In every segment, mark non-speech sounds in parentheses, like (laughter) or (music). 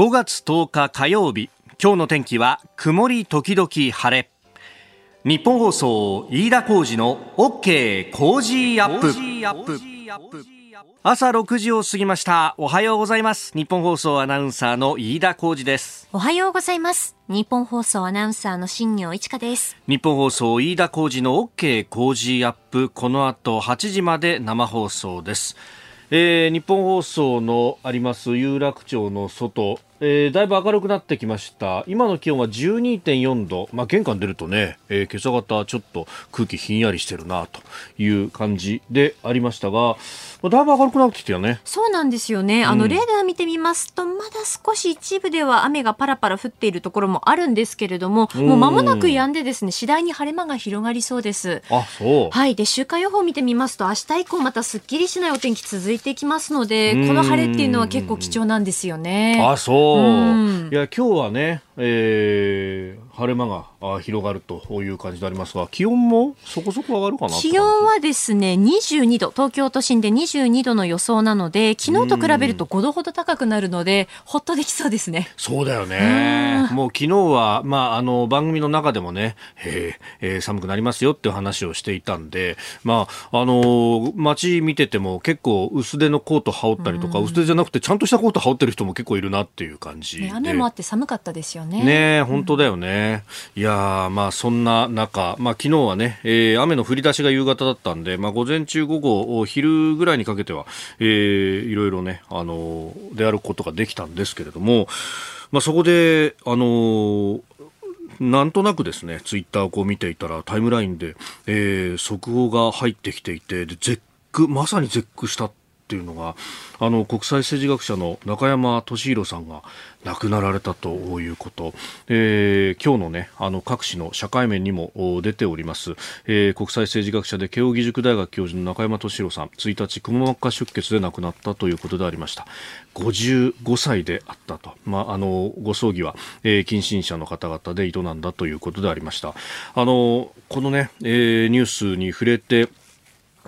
5月10日火曜日今日の天気は曇り時々晴れ。日本放送飯田浩二の OK 工事アップ。朝6時を過ぎました。おはようございます。日本放送アナウンサーの飯田浩二です。おはようございます。日本放送アナウンサーの新業一華です。日本放送飯田浩二の OK 工事アップ。この後8時まで生放送です。えー、日本放送のあります有楽町の外、えー、だいぶ明るくなってきました今の気温は12.4度、まあ、玄関出るとね、えー、今朝方ちょっと空気ひんやりしてるなという感じでありましたがだいぶ明るくなってきたよね。そうなんですよね。あの、レーダー見てみますと、まだ少し一部では雨がパラパラ降っているところもあるんですけれども、もう間もなく止んでですね、次第に晴れ間が広がりそうです。あ、そう。はい。で、週間予報見てみますと、明日以降またすっきりしないお天気続いていきますので、この晴れっていうのは結構貴重なんですよね。あ、そう。いや、今日はね、えー、晴れ間が広がるという感じでありますが気温もそこそこ上がるかな気温はですね22度東京都心で22度の予想なので昨日と比べると5度ほど高くなるのでほっとできそうですね。そうだよね。もう昨日は、まあ、あの番組の中でもね、えーえー、寒くなりますよっていう話をしていたんで、まああの街見てても結構薄手のコート羽織ったりとか薄手じゃなくてちゃんとしたコート羽織ってる人も結構いるなっていう感じ、ね、雨もあって寒かったですよねね。本当だよね、いやまあそんな中、まあ昨日はね、えー、雨の降り出しが夕方だったんで、まあ午前中午後、昼ぐらいにかけては、えー、いろいろね、あの、出歩くことができたんですけれども、まあそこで、あの、なんとなくですね、ツイッターをこう見ていたらタイムラインで、えー、速報が入ってきていて、で絶句、まさに絶句したっていうのが、あの国際政治学者の中山俊弘さんが亡くなられたということ、えー、今日のねあの各紙の社会面にも出ております、えー、国際政治学者で慶應義塾大学教授の中山俊弘さん1日くも膜下出血で亡くなったということでありました。55歳であったと、まあ、あのご葬儀は、えー、近親者の方々で営んだということでありました。あのこのね、えー、ニュースに触れて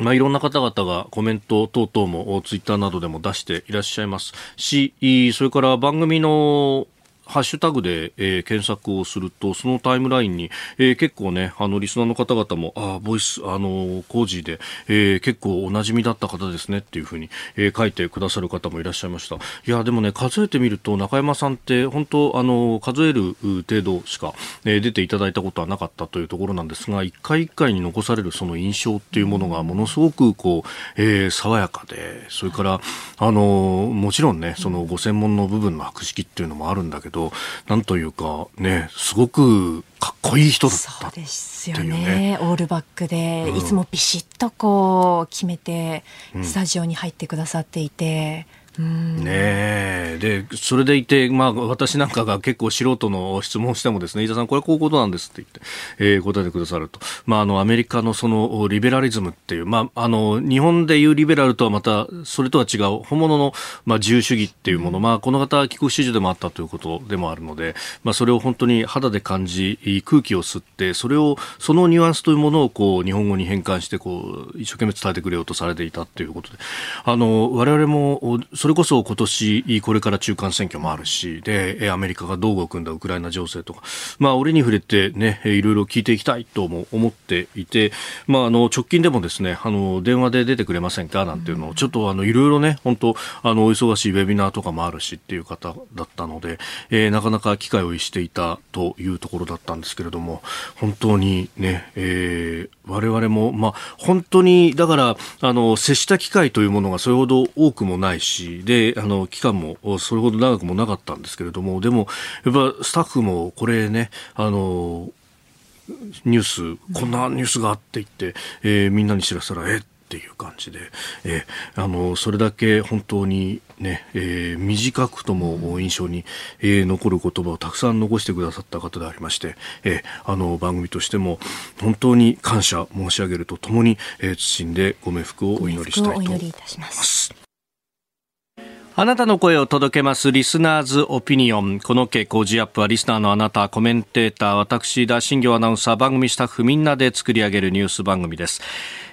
まあ、いろんな方々がコメント等々もツイッターなどでも出していらっしゃいます。し、それから番組のハッシュタグで、えー、検索をすると、そのタイムラインに、えー、結構ね、あの、リスナーの方々も、ああボイス、あの、工事で、えー、結構お馴染みだった方ですねっていうふうに、えー、書いてくださる方もいらっしゃいました。いや、でもね、数えてみると、中山さんって、本当あの、数える程度しか、えー、出ていただいたことはなかったというところなんですが、一回一回に残されるその印象っていうものが、ものすごく、こう、えー、爽やかで、それから、あの、もちろんね、そのご専門の部分の博識っていうのもあるんだけど、ど、なんというかね、すごくかっこいい人だったそうですよね。オールバックで、うん、いつもビシッとこう決めて、スタジオに入ってくださっていて、うんねでそれでいて、まあ、私なんかが結構素人の質問してもですね飯田さん、これこういうことなんですって言って、えー、答えてくださると、まあ、あのアメリカのそのリベラリズムっていう、まあ、あの日本でいうリベラルとはまたそれとは違う本物の、まあ、自由主義っていうもの、まあ、この方帰国子女でもあったということでもあるので、まあ、それを本当に肌で感じ空気を吸ってそれをそのニュアンスというものをこう日本語に変換してこう一生懸命伝えてくれようとされていたということで。あの我々もそれこそ今年これから中間選挙もあるしでアメリカがどう動くんだウクライナ情勢とか、まあ、折に触れて、ね、いろいろ聞いていきたいとも思っていて、まあ、あの直近でもですねあの電話で出てくれませんかなんていうのをちょっとあのいろいろね本当あのお忙しいウェビナーとかもあるしっていう方だったので、えー、なかなか機会を逸していたというところだったんですけれども本当にね、えー、我々も、まあ、本当にだからあの接した機会というものがそれほど多くもないしであの期間もそれほど長くもなかったんですけれどもでもやっぱスタッフもこれねあのニュースこんなニュースがあって言って、えー、みんなに知らせたらえっていう感じで、えー、あのそれだけ本当にね、えー、短くとも印象に、えー、残る言葉をたくさん残してくださった方でありまして、えー、あの番組としても本当に感謝申し上げるとともに、えー、謹んでご冥福をお祈りしたいと思います。あなたの声を届けます。リスナーズオピニオン。この傾向ジアップはリスナーのあなた、コメンテーター、私、田新行アナウンサー、番組スタッフみんなで作り上げるニュース番組です。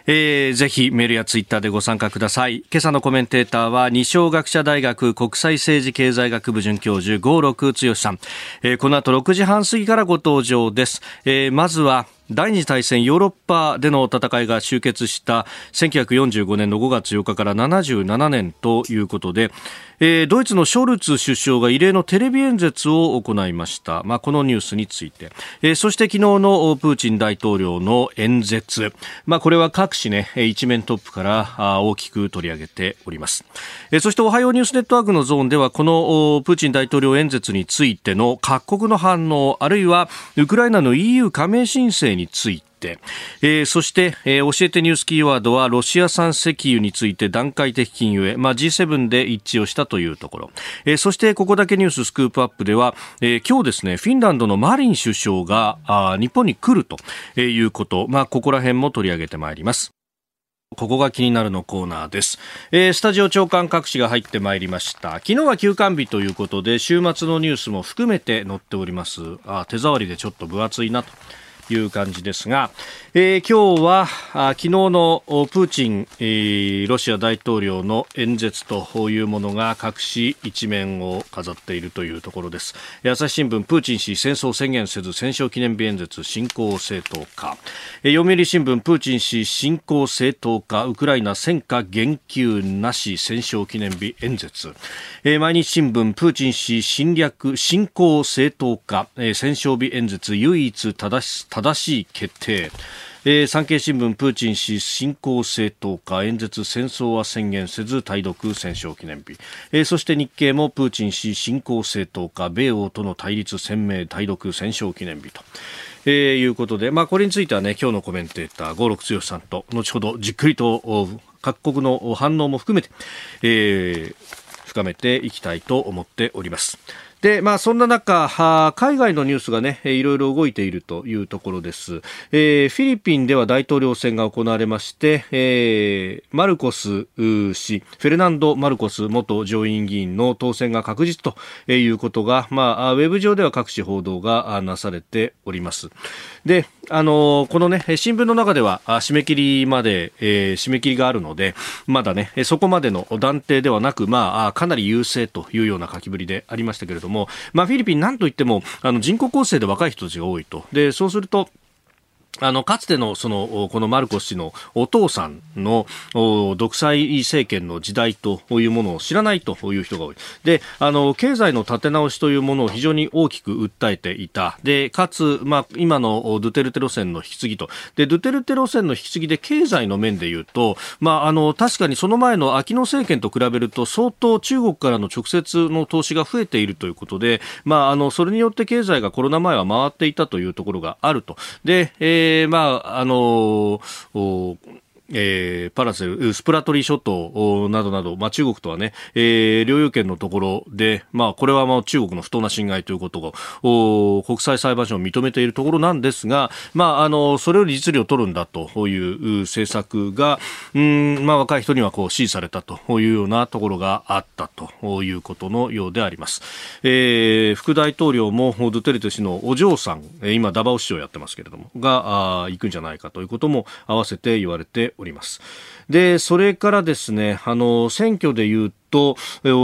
えー、ぜひメールやツイッターでご参加ください。今朝のコメンテーターは、二松学者大学国際政治経済学部准教授、郷六剛さん。えー、この後6時半過ぎからご登場です。えー、まずは、第二次大戦ヨーロッパでの戦いが終結した1945年の5月8日から77年ということで、えー、ドイツのショルツ首相が異例のテレビ演説を行いました、まあ、このニュースについて、えー、そして昨日のプーチン大統領の演説、まあ、これは各紙ね一面トップから大きく取り上げております、えー、そしておはようニュースネットワークのゾーンではこのプーチン大統領演説についての各国の反応あるいはウクライナの EU 加盟申請にについて。えー、そして、えー、教えてニュースキーワードはロシア産石油について段階的禁輸へ、まあ、G7 で一致をしたというところ、えー、そしてここだけニューススクープアップでは、えー、今日ですねフィンランドのマリン首相があ日本に来るということ、まあ、ここら辺も取り上げてまいります。ここが気になるのコーナーです、えー、スタジオ長官各紙が入ってまいりました。昨日は休館日ということで週末のニュースも含めて載っております。あ手触りでちょっと分厚いなと。いう感じですが、えー、今日はあ昨日のプーチン、えー、ロシア大統領の演説というものが各紙一面を飾っているというところです。朝日新聞プーチン氏戦争宣言せず戦勝記念日演説侵攻正当化、えー、読売新聞プーチン氏侵攻正当化。ウクライナ戦果言及なし戦勝記念日演説、えー、毎日新聞プーチン氏侵略侵攻正当化、えー、戦勝日演説唯一正し正正しい決定。えー、産経新聞プーチン氏侵攻正当化演説戦争は宣言せず対独戦勝記念日、えー、そして日経もプーチン氏侵攻正当化米欧との対立鮮明対独戦勝記念日と。えー、いうことで、まあ、これについてはね、今日のコメンテーター、五六剛さんと、後ほどじっくりと各国の反応も含めて、えー、深めていきたいと思っております。で、まあ、そんな中、海外のニュースがね、いろいろ動いているというところです。えー、フィリピンでは大統領選が行われまして、えー、マルコス氏、フェルナンド・マルコス元上院議員の当選が確実ということが、まあ、ウェブ上では各紙報道がなされております。で、あのこのね、新聞の中では締め切りまで、えー、締め切りがあるので、まだね、そこまでの断定ではなく、まあ、かなり優勢というような書きぶりでありましたけれども、も、まあ、フィリピンなんといってもあの人口構成で若い人たちが多いと。で、そうすると、あの、かつての、その、このマルコス氏のお父さんの独裁政権の時代というものを知らないという人が多い。で、あの、経済の立て直しというものを非常に大きく訴えていた。で、かつ、まあ、今のドゥテルテ路線の引き継ぎと。で、ドゥテルテ路線の引き継ぎで経済の面で言うと、まあ、あの、確かにその前の秋野政権と比べると相当中国からの直接の投資が増えているということで、まあ、あの、それによって経済がコロナ前は回っていたというところがあると。で、えーで、まあ、あのーえー、パラセル、スプラトリー諸島などなど、まあ、中国とはね、えー、領有権のところで、まあ、これはまあ中国の不当な侵害ということを国際裁判所を認めているところなんですが、まあ、あのそれより実利を取るんだという政策が、うんまあ、若い人にはこう支持されたというようなところがあったということのようであります。えー、副大統領もドゥテルテ氏のお嬢さん、今、ダバオ市長やってますけれども、があ行くんじゃないかということも合わせて言われております。で、それからですね、あの、選挙で言うと、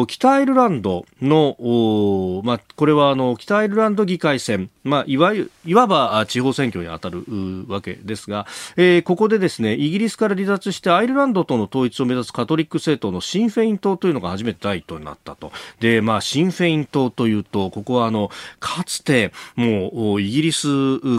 北アイルランドの、まあ、これはあの北アイルランド議会選、まあ、いわゆるいわば地方選挙に当たるわけですが、えー、ここでですねイギリスから離脱してアイルランドとの統一を目指すカトリック政党のシン・フェイン党というのが初めて第一党になったと。で、まあ、シン・フェイン党というとここはあのかつてもうイギリス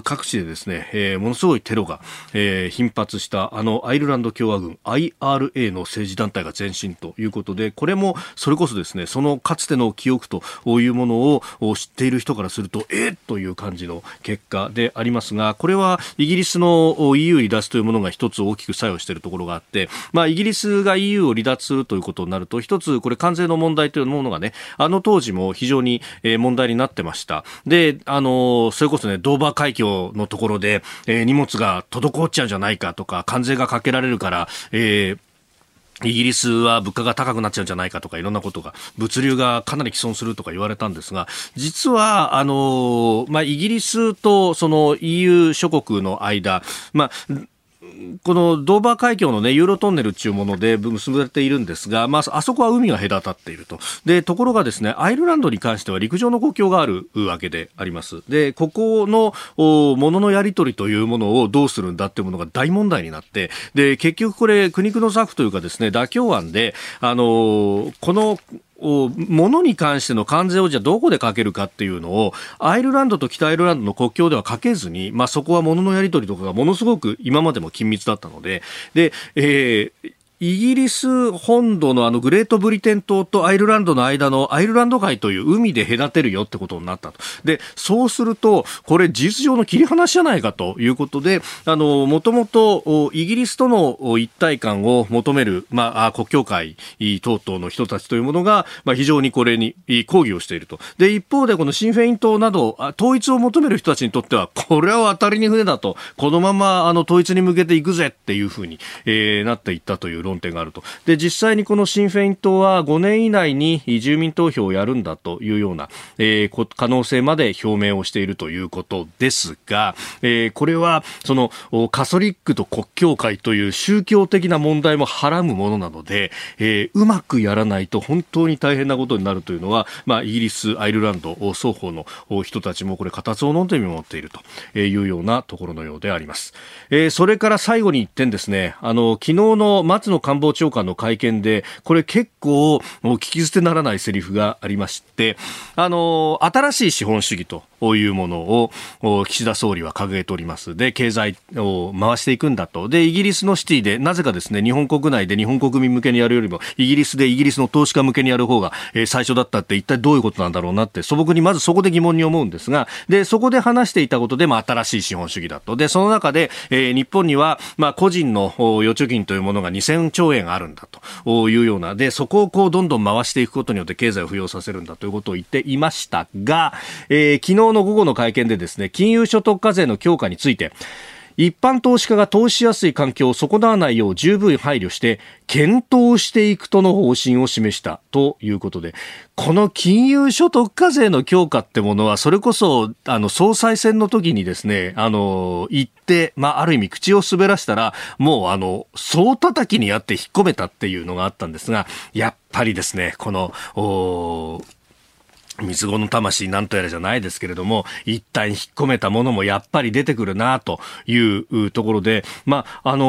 各地でですね、えー、ものすごいテロが、えー、頻発したあのアイルランド共和軍 IRA の政治団体が前進ということでこれもそれこそですねそのかつての記憶というものを知っている人からするとえっ？という感じの結果でありますがこれはイギリスの EU 離脱というものが一つ大きく作用しているところがあって、まあ、イギリスが EU を離脱するということになると一つこれ関税の問題というものがねあの当時も非常に問題になってました。であのそれこそねドーバー海峡のところで、えー、荷物が滞っちゃうんじゃないかとか関税がかけられるから、ええイギリスは物価が高くなっちゃうんじゃないかとかいろんなことが物流がかなり毀損するとか言われたんですが実はあのまあイギリスとその EU 諸国の間まあこのドーバー海峡のね、ユーロトンネルっていうもので結ばれているんですが、まあ、あそこは海が隔たっていると。で、ところがですね、アイルランドに関しては陸上の国境があるわけであります。で、ここの、もののやり取りというものをどうするんだっていうものが大問題になって、で、結局これ、苦肉の策というかですね、妥協案で、あのこの物に関しての関税をじゃあどこでかけるかっていうのをアイルランドと北アイルランドの国境ではかけずに、まあ、そこは物ののやり取りとかがものすごく今までも緊密だったのでで、えーイギリス本土のあのグレートブリテン島とアイルランドの間のアイルランド海という海で隔てるよってことになったと。で、そうすると、これ事実上の切り離しじゃないかということで、あの、もともとイギリスとの一体感を求める、まあ、国境会等々の人たちというものが、まあ、非常にこれに抗議をしていると。で、一方でこのシンフェイン党など、統一を求める人たちにとっては、これは当たりに船だと、このままあの統一に向けていくぜっていうふうに、えー、なっていったという論点があると。で、実際にこのシン・フェイン党は5年以内に住民投票をやるんだというような、えー、可能性まで表明をしているということですが、えー、これはそのカソリックと国教会という宗教的な問題もはらむものなので、えー、うまくやらないと本当に大変なことになるというのは、まあ、イギリス、アイルランド双方の人たちもこれ固唾を飲んで見守っているというようなところのようであります。えー、それから最後に一点ですね、あの昨日の松野官房長官の会見で、これ結構、聞き捨てならないセリフがありまして、あの、新しい資本主義というものを岸田総理は掲げております。で、経済を回していくんだと。で、イギリスのシティで、なぜかですね、日本国内で日本国民向けにやるよりも、イギリスでイギリスの投資家向けにやる方が、えー、最初だったって一体どういうことなんだろうなって素朴にまずそこで疑問に思うんですが、で、そこで話していたことで、まあ、新しい資本主義だと。で、その中で、えー、日本には、まあ、個人の預貯金というものが2000兆円あるんだというような、で、そこをこう、どんどん回していくことによって経済を浮揚させるんだということを言っていましたが、えー、昨日の午後の会見でですね、金融所得課税の強化について、一般投資家が投資やすい環境を損なわないよう十分配慮して検討していくとの方針を示したということでこの金融所得課税の強化ってものはそれこそあの総裁選の時にですねあの言って、まあ、ある意味口を滑らしたらもうあの総叩きにやって引っ込めたっていうのがあったんですがやっぱりですねこの三つ子の魂なんとやらじゃないですけれども、一旦引っ込めたものもやっぱり出てくるなというところで、まあ、あの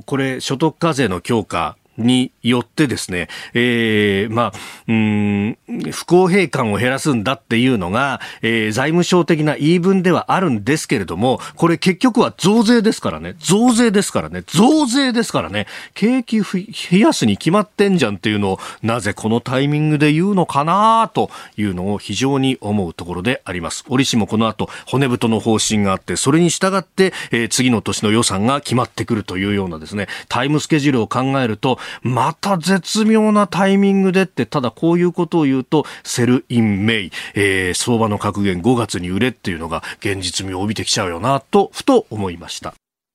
ー、これ、所得課税の強化によってですね、えー、まあ、うん、不公平感を減らすんだっていうのが、えー、財務省的な言い分ではあるんですけれども、これ結局は増税ですからね。増税ですからね。増税ですからね。景気冷やすに決まってんじゃんっていうのを、なぜこのタイミングで言うのかなというのを非常に思うところであります。折しもこの後、骨太の方針があって、それに従って、えー、次の年の予算が決まってくるというようなですね、タイムスケジュールを考えると、また絶妙なタイミングでって、ただこういうことを言うと、 Sell in May、えー、相場の格言5月に売れっていうのが現実味を帯びてきちゃうよな、と、ふと思いました。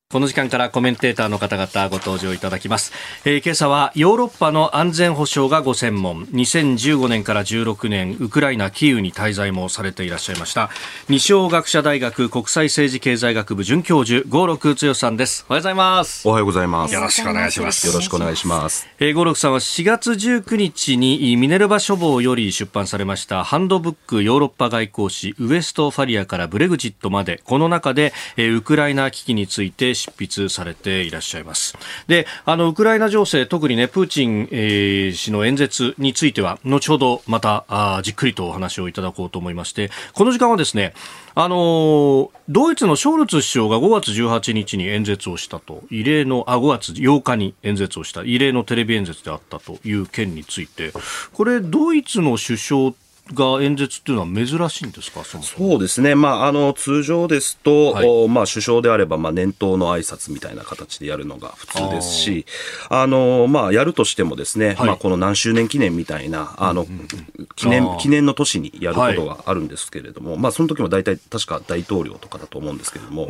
この時間からコメンテーターの方々ご登場いただきます、えー、今朝はヨーロッパの安全保障がご専門。2015年から16年ウクライナキーウに滞在もされていらっしゃいました。西尾学者大学国際政治経済学部准教授合六剛さんです。おはようございます。おはようございます。よろしくお願いします。よろしくお願いします。えー、合六さんは4月19日にミネルバ書房より出版されましたハンドブックヨーロッパ外交史ウエストファリアからブレグジットまで。この中で、えー、ウクライナ危機について執筆されていらっしゃいます。で、あの、ウクライナ情勢、特にね、プーチン、えー、氏の演説については、後ほどまた、あじっくりとお話をいただこうと思いまして、この時間はですね、あのー、ドイツのショルツ首相が5月18日に演説をしたと、異例の、あ、5月8日に演説をした、異例のテレビ演説であったという件について、これ、ドイツの首相が演説っていうのは珍しいんですか？そそうですね、まあ、あの通常ですと、はい、まあ、首相であれば、まあ、年頭の挨拶みたいな形でやるのが普通ですし、あのまあ、やるとしてもですね、はい、まあ、この何周年記念みたいなあの、記念記念の年にやることがあるんですけれども、はい、まあ、その時も大体確か大統領とかだと思うんですけれども、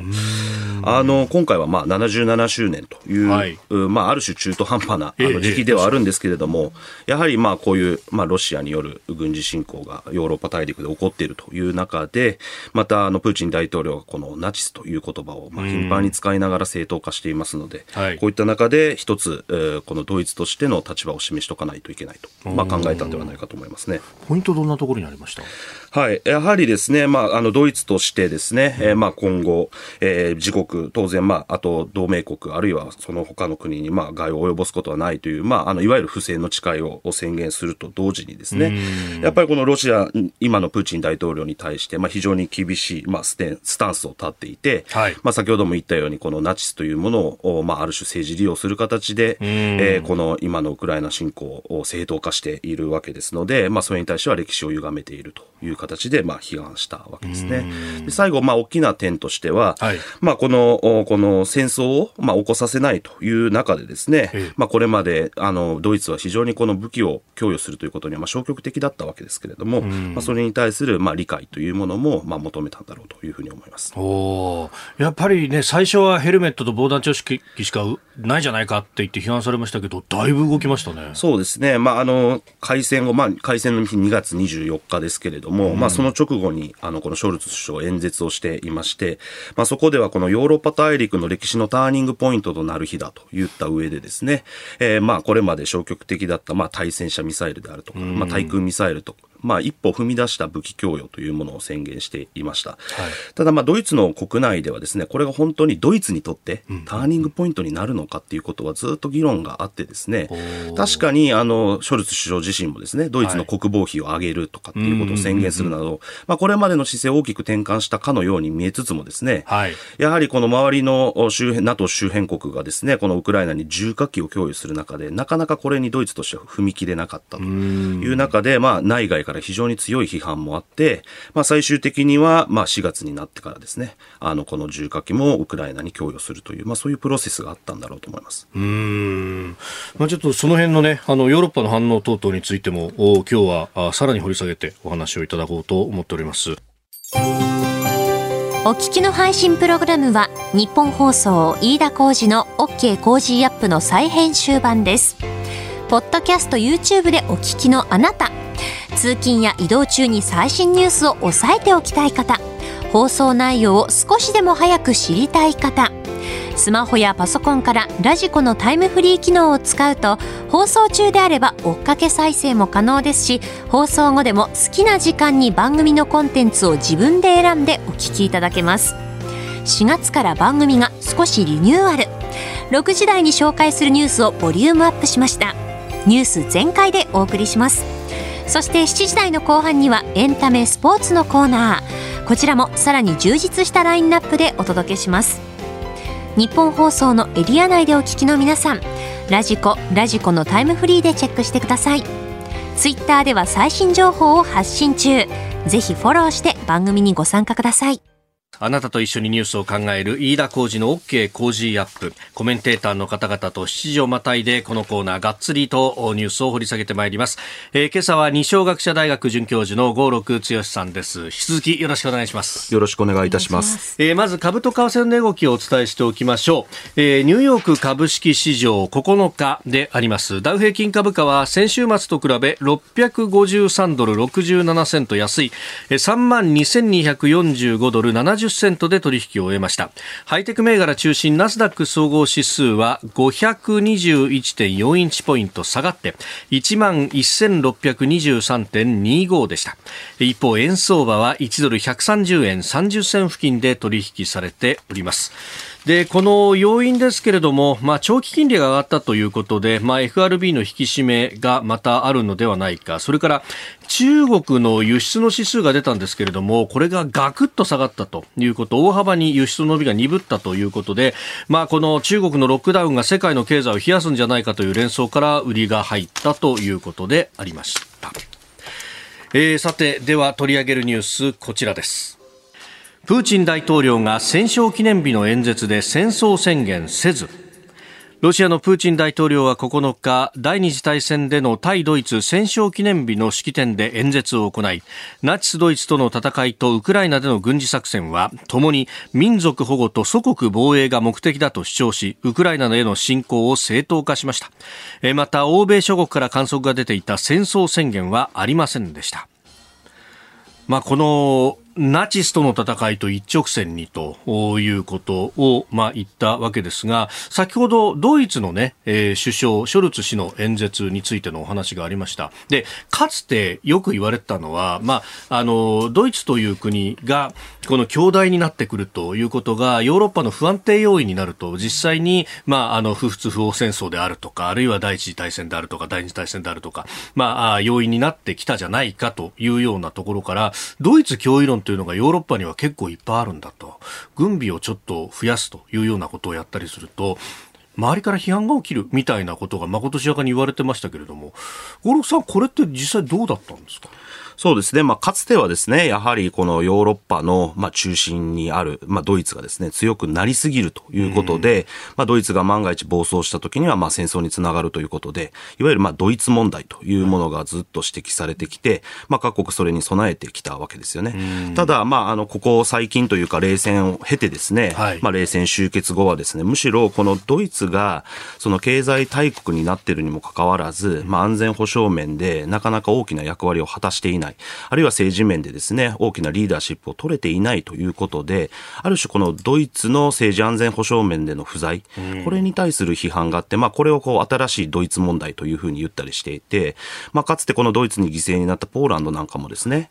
あの今回はまあ77周年という、はい、まあ、ある種中途半端なあの時期ではあるんですけれども、やはりまあこういう、まあ、ロシアによる軍事侵攻がヨーロッパ大陸で起こっているという中で、またあのプーチン大統領がこのナチスという言葉をまあ頻繁に使いながら正当化していますので、はい、こういった中で一つ、えー、このドイツとしての立場を示しておかないといけないと、まあ、考えたんではないかと思いますね。ポイントどんなところにありました？はい、やはりですね、まあ、あのドイツとしてですね、えー、まあ今後、えー、自国、当然、まあ、あと同盟国、あるいはその他の国に、まあ、害を及ぼすことはないという、まあ、あのいわゆる不正の誓いを宣言すると同時にですね、やっぱりこのロシア、今のプーチン大統領に対して、まあ、非常に厳しい、まあ、ステスタンスを立っていて、はい、まあ、先ほども言ったように、このナチスというものを、まあ、ある種政治利用する形で、えー、この今のウクライナ侵攻を正当化しているわけですので、まあ、それに対しては歴史を歪めているという形で、まあ、批判したわけですね。で最後、まあ、大きな点としては、はい、まあ、この、この戦争を、まあ、起こさせないという中でですね、まあ、これまで、あの、ドイツは非常にこの武器を供与するということには、まあ、消極的だったわけですけれども、まあ、それに対する、まあ、理解というものも、まあ、求めたんだろうというふうに思います。おやっぱりね、最初はヘルメットと防弾チョッキしかないじゃないかって言って批判されましたけど、だいぶ動きましたね。そうですね。まあ、あの、開戦後、まあ、開戦の日2月24日ですけれども、うん、まあ、その直後に、あの、このショルツ首相演説をしていまして、まあ、そこではこのヨーロッパ大陸の歴史のターニングポイントとなる日だと言った上でですね、えー、まあ、これまで消極的だった、まあ、対戦車ミサイルであるとか、うん、まあ、対空ミサイルとか、まあ、一歩踏み出した武器供与というものを宣言していました。はい、ただ、まあ、ドイツの国内ではですね、これが本当にドイツにとってターニングポイントになるのかっていうことはずっと議論があってですね、確かに、あの、ショルツ首相自身もですね、ドイツの国防費を上げるとかっていうことを宣言するなど、まあ、これまでの姿勢を大きく転換したかのように見えつつもですね、はい、やはりこの周りの周辺、NATO 周辺国がですね、このウクライナに重火器を供与する中で、なかなかこれにドイツとしては踏み切れなかったという中で、まあ、内外から非常に強い批判もあって、まあ、最終的には、まあ、4月になってからですね、あの、この重火器もウクライナに供与するという、まあ、そういうプロセスがあったんだろうと思います。うん。まあ、ちょっとその辺のね、あの、ヨーロッパの反応等々についても、お今日はあさらに掘り下げてお話をいただこうと思っております。お聞きの配信プログラムは日本放送飯田浩司の OK コージーアップの再編集版です。ポッドキャスト YouTube でお聞きのあなた。通勤や移動中に最新ニュースを押さえておきたい方。放送内容を少しでも早く知りたい方。スマホやパソコンからラジコのタイムフリー機能を使うと放送中であれば追っかけ再生も可能ですし放送後でも好きな時間に番組のコンテンツを自分で選んでお聞きいただけます。4月から番組が少しリニューアル。6時台に紹介するニュースをボリュームアップしました。ニュース全開でお送りします。そして7時台の後半にはエンタメスポーツのコーナー。こちらもさらに充実したラインナップでお届けします。日本放送のエリア内でお聞きの皆さん。ラジコラジコのタイムフリーでチェックしてください。ツイッターでは最新情報を発信中。ぜひフォローして番組にご参加ください。あなたと一緒にニュースを考える飯田浩二の OK 工事アップ。コメンテーターの方々と7時をまたいでこのコーナーがっつりとニュースを掘り下げてまいります。えー、今朝は二小学者大学准教授の郷六剛さんです。引き続きよろしくお願いします。よろしくお願いいたします。えー、まず株と為替の値動きをお伝えしておきましょう。えー、ニューヨーク株式市場9日であります。ダウ平均株価は先週末と比べ653ドル67セント安い3万2245ドル70セントで取引を終えました。ハイテク銘柄中心ナスダック総合指数は521.41ポイント下がって1万1623.25でした。一方円相場は1ドル130円30銭付近で取引されております。でこの要因ですけれども、まあ、長期金利が上がったということで、まあ、FRB の引き締めがまたあるのではないか、それから中国の輸出の指数が出たんですけれども、これがガクッと下がったということ、大幅に輸出の伸びが鈍ったということで、まあ、この中国のロックダウンが世界の経済を冷やすんじゃないかという連想から売りが入ったということでありました。えー、さて、では取り上げるニュース、こちらです。プーチン大統領が戦勝記念日の演説で戦争宣言せず。ロシアのプーチン大統領は9日第二次大戦での対ドイツ戦勝記念日の式典で演説を行いナチスドイツとの戦いとウクライナでの軍事作戦はともに民族保護と祖国防衛が目的だと主張しウクライナへの侵攻を正当化しました。また欧米諸国から観測が出ていた戦争宣言はありませんでした。まあ、このナチスとの戦いと一直線にということを、まあ、言ったわけですが、先ほどドイツのね、えー、首相、ショルツ氏の演説についてのお話がありました。で、かつてよく言われたのは、まあ、あの、ドイツという国が、この強大になってくるということが、ヨーロッパの不安定要因になると、実際に、まあ、あの、不仏不法戦争であるとか、あるいは第一次大戦であるとか、第二次大戦であるとか、まあ、要因になってきたじゃないかというようなところから、ドイツ脅威論というのがヨーロッパには結構いっぱいあるんだと。軍備をちょっと増やすというようなことをやったりすると、周りから批判が起きるみたいなことがまことしやかに言われてましたけれども、五六さん、これって実際どうだったんですか？そうですね。まあ、かつてはですね、やはりこのヨーロッパの、まあ、中心にある、まあ、ドイツがですね、強くなりすぎるということで、うん、まあ、ドイツが万が一暴走した時には、まあ、戦争につながるということで、いわゆる、まあ、ドイツ問題というものがずっと指摘されてきて、まあ、各国それに備えてきたわけですよね。うん、ただ、まあ、あの、ここ最近というか、冷戦を経てですね、はい、まあ、冷戦終結後はですね、むしろこのドイツが、その経済大国になっているにもかかわらず、まあ、安全保障面でなかなか大きな役割を果たしていない。あるいは政治面でですね、大きなリーダーシップを取れていないということで、ある種このドイツの政治安全保障面での不在、これに対する批判があって、まあこれをこう新しいドイツ問題というふうに言ったりしていて、まあかつてこのドイツに犠牲になったポーランドなんかもですね、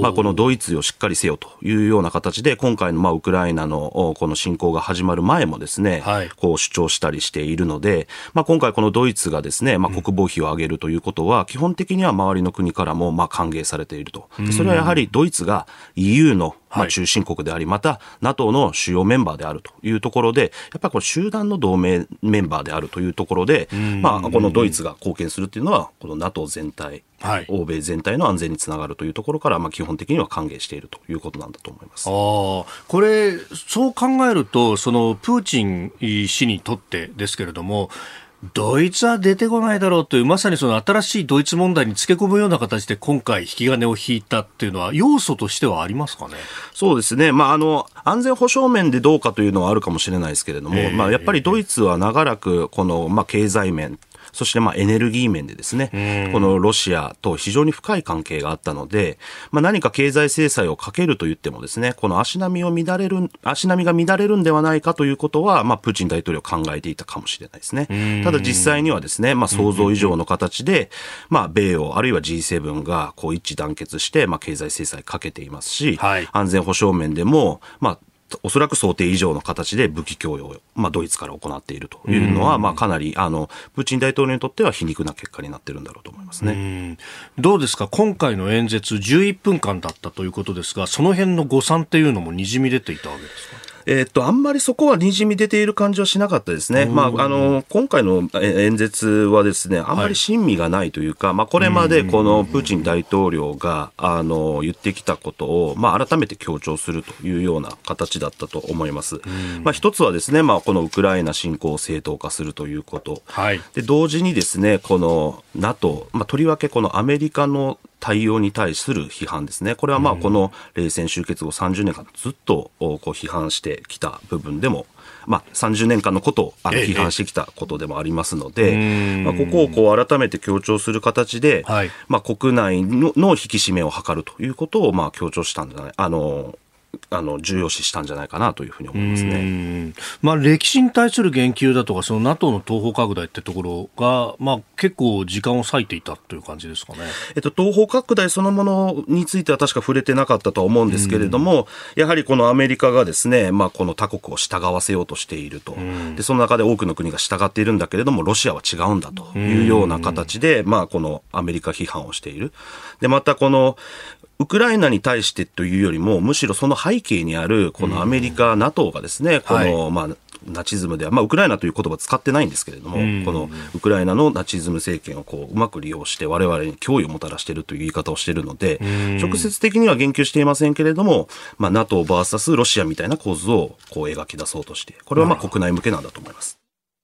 まあこのドイツをしっかりせよというような形で、今回のまあウクライナのこの侵攻が始まる前もですね、はい、こう主張したりしているので、まあ今回このドイツがですね、まあ国防費を上げるということは、基本的には周りの国からもまあ歓迎されていると。それはやはりドイツが EU のまあ、中心国であり、また NATO の主要メンバーであるというところで、やっぱり集団の同盟メンバーであるというところで、まあ、このドイツが貢献するというのは、この NATO 全体、はい、欧米全体の安全につながるというところから、まあ、基本的には歓迎しているということなんだと思います。あ。これ、そう考えると、そのプーチン氏にとってですけれども、ドイツは出てこないだろうという、まさにその新しいドイツ問題につけ込むような形で今回引き金を引いたっていうのは要素としてはありますかね？そうですね。まあ、あの、安全保障面でどうかというのはあるかもしれないですけれども、えー、まあ、やっぱりドイツは長らくこの、まあ、経済面、そしてまあエネルギー面でですね、このロシアと非常に深い関係があったので、まあ、何か経済制裁をかけると言ってもですね、この足並みを乱れる、足並みが乱れるんではないかということは、まあ、プーチン大統領考えていたかもしれないですね。ただ実際にはですね、まあ、想像以上の形で、まあ、米欧あるいは G7 がこう一致団結して、まあ、経済制裁かけていますし、はい、安全保障面でも、まあ、おそらく想定以上の形で武器供与を、まあ、ドイツから行っているというのは、まあ、かなりあのプーチン大統領にとっては皮肉な結果になっているんだろうと思いますね。どうですか、今回の演説、11分間だったということですが、その辺の誤算っていうのもにじみ出ていたわけですか？えー、っと、あんまりそこはにじみ出ている感じはしなかったですね。まあ、あの、今回の演説はですね、あんまり親身がないというか、はい、まあ、これまでこのプーチン大統領が、あの、言ってきたことを、まあ、改めて強調するというような形だったと思います。まあ、一つはですね、まあ、このウクライナ侵攻を正当化するということ。はい、で、同時にですね、この NATO、まあ、とりわけこのアメリカの対応に対する批判ですね。これはまあこの冷戦終結後30年間ずっとこう批判してきた部分でもまあ、30年間のことをあの批判してきたことでもありますので、まあ、ここをこう改めて強調する形で、はい、まあ、国内のの引き締めを図るということをまあ強調したんじゃないあのあの重要視したんじゃないかなというふうに思いますね。まあ、歴史に対する言及だとか、その NATO の東方拡大ってところが、まあ、結構時間を割いていたという感じですかね。えっと、東方拡大そのものについては確か触れてなかったとは思うんですけれども、やはりこのアメリカがですね、まあ、この他国を従わせようとしていると。で、その中で多くの国が従っているんだけれども、ロシアは違うんだというような形で、まあ、このアメリカ批判をしている。で、またこの、ウクライナに対してというよりも、むしろその背景にある、このアメリカ、NATO がですね、この、まあ、ナチズムでは、まあ、ウクライナという言葉使ってないんですけれども、このウクライナのナチズム政権をこううまく利用して、我々に脅威をもたらしているという言い方をしているので、直接的には言及していませんけれども、まあ、NATOVS ロシアみたいな構図をこう描き出そうとして、これはまあ国内向けなんだと思います。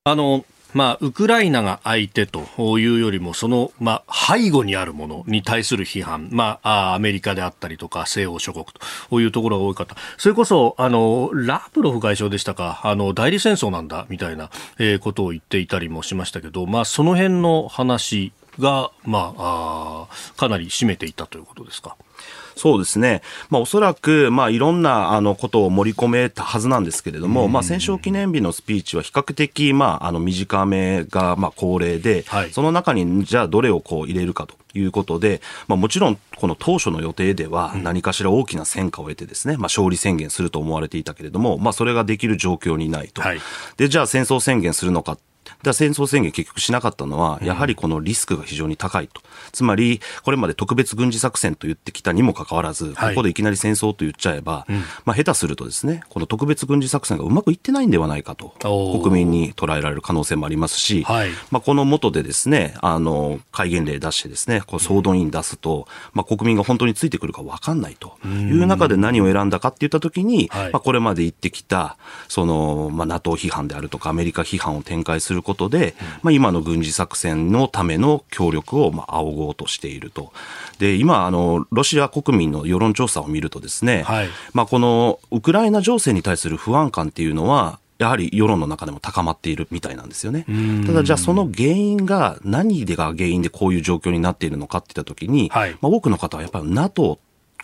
あのまあ、ウクライナが相手というよりも、その、まあ、背後にあるものに対する批判、まあ、アメリカであったりとか、西欧諸国というところが多かった。それこそ、あの、ラブロフ外相でしたか、あの、代理戦争なんだ、みたいな、えー、ことを言っていたりもしましたけど、まあ、その辺の話が、まあ、あかなり占めていたということですか。そうですね。まあ、おそらく、まあ、いろんな、あの、ことを盛り込めたはずなんですけれども、まあ、戦勝記念日のスピーチは比較的、まあ、あの、短めが、まあ、恒例で、はい、その中に、じゃあ、どれをこう入れるかということで、まあ、もちろん、この当初の予定では、何かしら大きな戦果を得てですね、まあ、勝利宣言すると思われていたけれども、まあ、それができる状況にないと。はい、で、じゃあ、戦争宣言するのかだ戦争宣言結局しなかったのは、やはりこのリスクが非常に高いと。つまり、これまで特別軍事作戦と言ってきたにもかかわらず、ここでいきなり戦争と言っちゃえば、まあ下手するとですね、この特別軍事作戦がうまくいってないんではないかと、国民に捉えられる可能性もありますし、はい、まあこの元でですね、あの、戒厳令出してですね、こう総動員出すと、まあ国民が本当についてくるか分かんないと。いう中で何を選んだかって言ったときに、まあこれまで言ってきた、その、まあ NATO 批判であるとかアメリカ批判を展開することで、まあ今の軍事作戦のための協力をまあ仰ごうとしていると。で、今、あの、ロシア国民の世論調査を見るとですね、はい、まあこのウクライナ情勢に対する不安感っていうのは、やはり世論の中でも高まっているみたいなんですよね。ただじゃあその原因が何でが原因でこういう状況になっているのかって言ったときに、はい、まあ多くの方はやっぱり NATO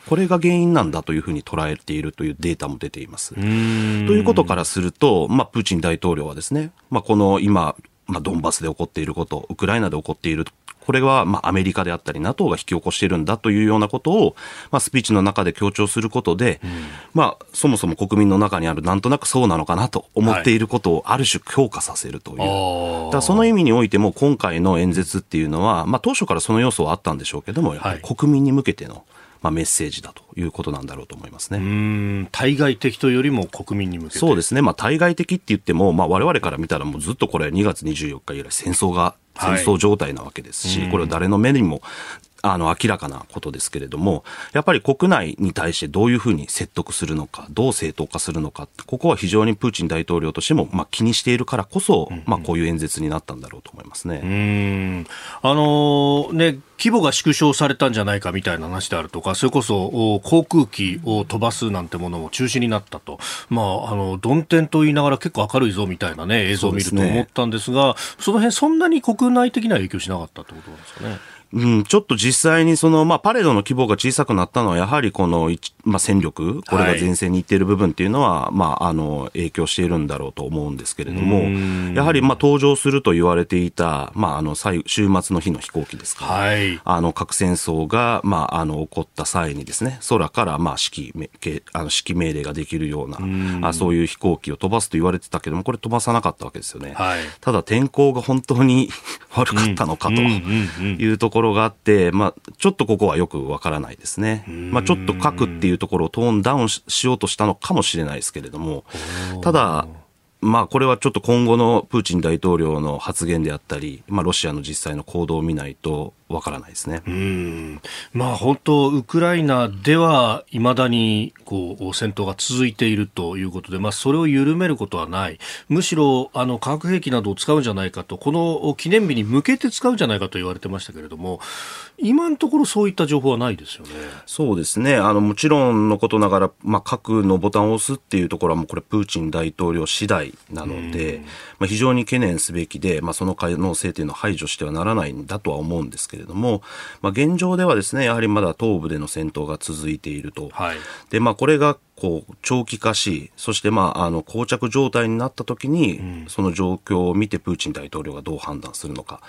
これが原因なんだというふうに捉えているというデータも出ています。ということからすると、まあ、プーチン大統領はですね、まあ、この今、まあ、ドンバスで起こっていること、ウクライナで起こっているこれは、まあ、アメリカであったり、NATO が引き起こしているんだというようなことを、まあ、スピーチの中で強調することで、うん、まあ、そもそも国民の中にある、なんとなくそうなのかなと思っていることを、ある種強化させるという。はい、だその意味においても、今回の演説っていうのは、まあ、当初からその要素はあったんでしょうけども、やはり国民に向けての、まあ、メッセージだということなんだろうと思いますね。対外的というよりも国民に向けて。そうですね、まあ、対外的って言っても、まあ、我々から見たらもうずっとこれ2月24日以来戦争が戦争状態なわけですし、はい、これは誰の目にもあの、明らかなことですけれども、やっぱり国内に対してどういうふうに説得するのか、どう正当化するのか、ここは非常にプーチン大統領としても、まあ、気にしているからこそ、うんうん、まあ、こういう演説になったんだろうと思いますね。うんあのー、ね、規模が縮小されたんじゃないかみたいな話であるとか、それこそ航空機を飛ばすなんてものも中止になったと、まあ、あの、曇天と言いながら結構明るいぞみたいなね、映像を見ると思ったんですが、そ、ね、の辺そんなに国内的な影響しなかったってことなんですかね。うん、ちょっと実際にその、まあ、パレードの規模が小さくなったのは、やはりこの、まあ、戦力、これが前線に行っている部分っていうのは、はい、まあ、あの、影響しているんだろうと思うんですけれども、やはり、まあ、登場すると言われていた、まあ、あの、週末の日の飛行機ですか、はい、あの、核戦争が、まあ、あの、起こった際にですね、空から、まあ、指揮、あの指揮命令ができるような、あそういう飛行機を飛ばすと言われてたけども、これ飛ばさなかったわけですよね。はい、ただ、天候が本当に (laughs) 悪かったのかというところころがあって、まあ、ちょっとここはよくわからないですね。まあ、ちょっと書くっていうところをトーンダウンしようとしたのかもしれないですけれども、ただ、まあ、これはちょっと今後のプーチン大統領の発言であったり、まあ、ロシアの実際の行動を見ないと、わからないですね。うん。まあ本当、ウクライナではいまだにこう戦闘が続いているということで、まあそれを緩めることはない。むしろあの化学兵器などを使うんじゃないかと、この記念日に向けて使うんじゃないかと言われてましたけれども、今のところそういった情報はないですよね。そうですね。あのもちろんのことながら、まあ核のボタンを押すっていうところはもうこれプーチン大統領次第なので、まあ非常に懸念すべきで、まあその可能性というのを排除してはならないんだとは思うんですけれども、まあ、現状ではですね、やはりまだ東部での戦闘が続いていると。はい、で、まあ、これがこう長期化し、そしてまああの膠着状態になったときに、うん、その状況を見てプーチン大統領がどう判断するのか。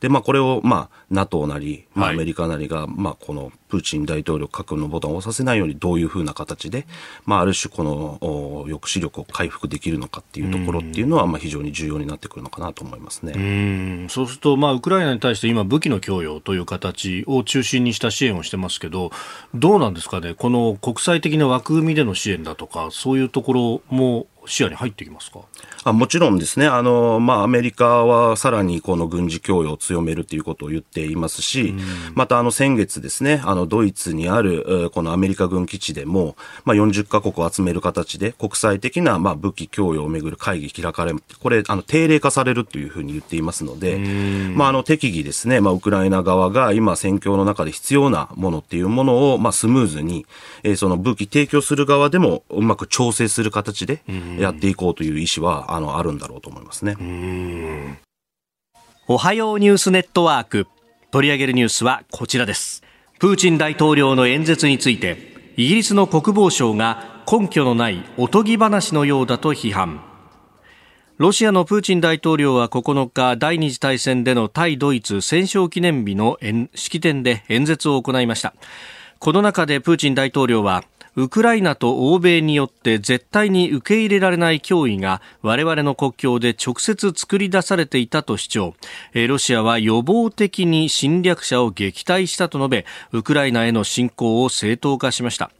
で、まあこれをまあ NATO なり、まあアメリカなりが、まあこのプーチン大統領核のボタンを押させないようにどういうふうな形で、まあある種この抑止力を回復できるのかっていうところっていうのは、まあ非常に重要になってくるのかなと思いますね。うん。そうすると、まあウクライナに対して今武器の供与という形を中心にした支援をしてますけど、どうなんですかね、この国際的な枠組みでの支援だとか、そういうところも視野に入ってきますか？あもちろんですね、あのまあ、アメリカはさらにこの軍事供与を強めるということを言っていますし、またあの先月ですね、あのドイツにあるこのアメリカ軍基地でも、まあ、40カ国を集める形で国際的なまあ武器供与をめぐる会議開かれ、これあの定例化されるというふうに言っていますので、まあ、あの適宜ですね、まあ、ウクライナ側が今戦況の中で必要なものっていうものをまあスムーズに、えー、その武器提供する側でもうまく調整する形でやっていこうという意思はあのあるんだろうと思いますね。おはようニュースネットワーク取り上げるニュースはこちらです。プーチン大統領の演説についてイギリスの国防省が根拠のないおとぎ話のようだと批判ロシアのプーチン大統領は9日第二次大戦での対ドイツ戦勝記念日の式典で演説を行いましたこの中でプーチン大統領はウクライナと欧米によって絶対に受け入れられない脅威が我々の国境で直接作り出されていたと主張。ロシアは予防的に侵略者を撃退したと述べウクライナへの侵攻を正当化しました。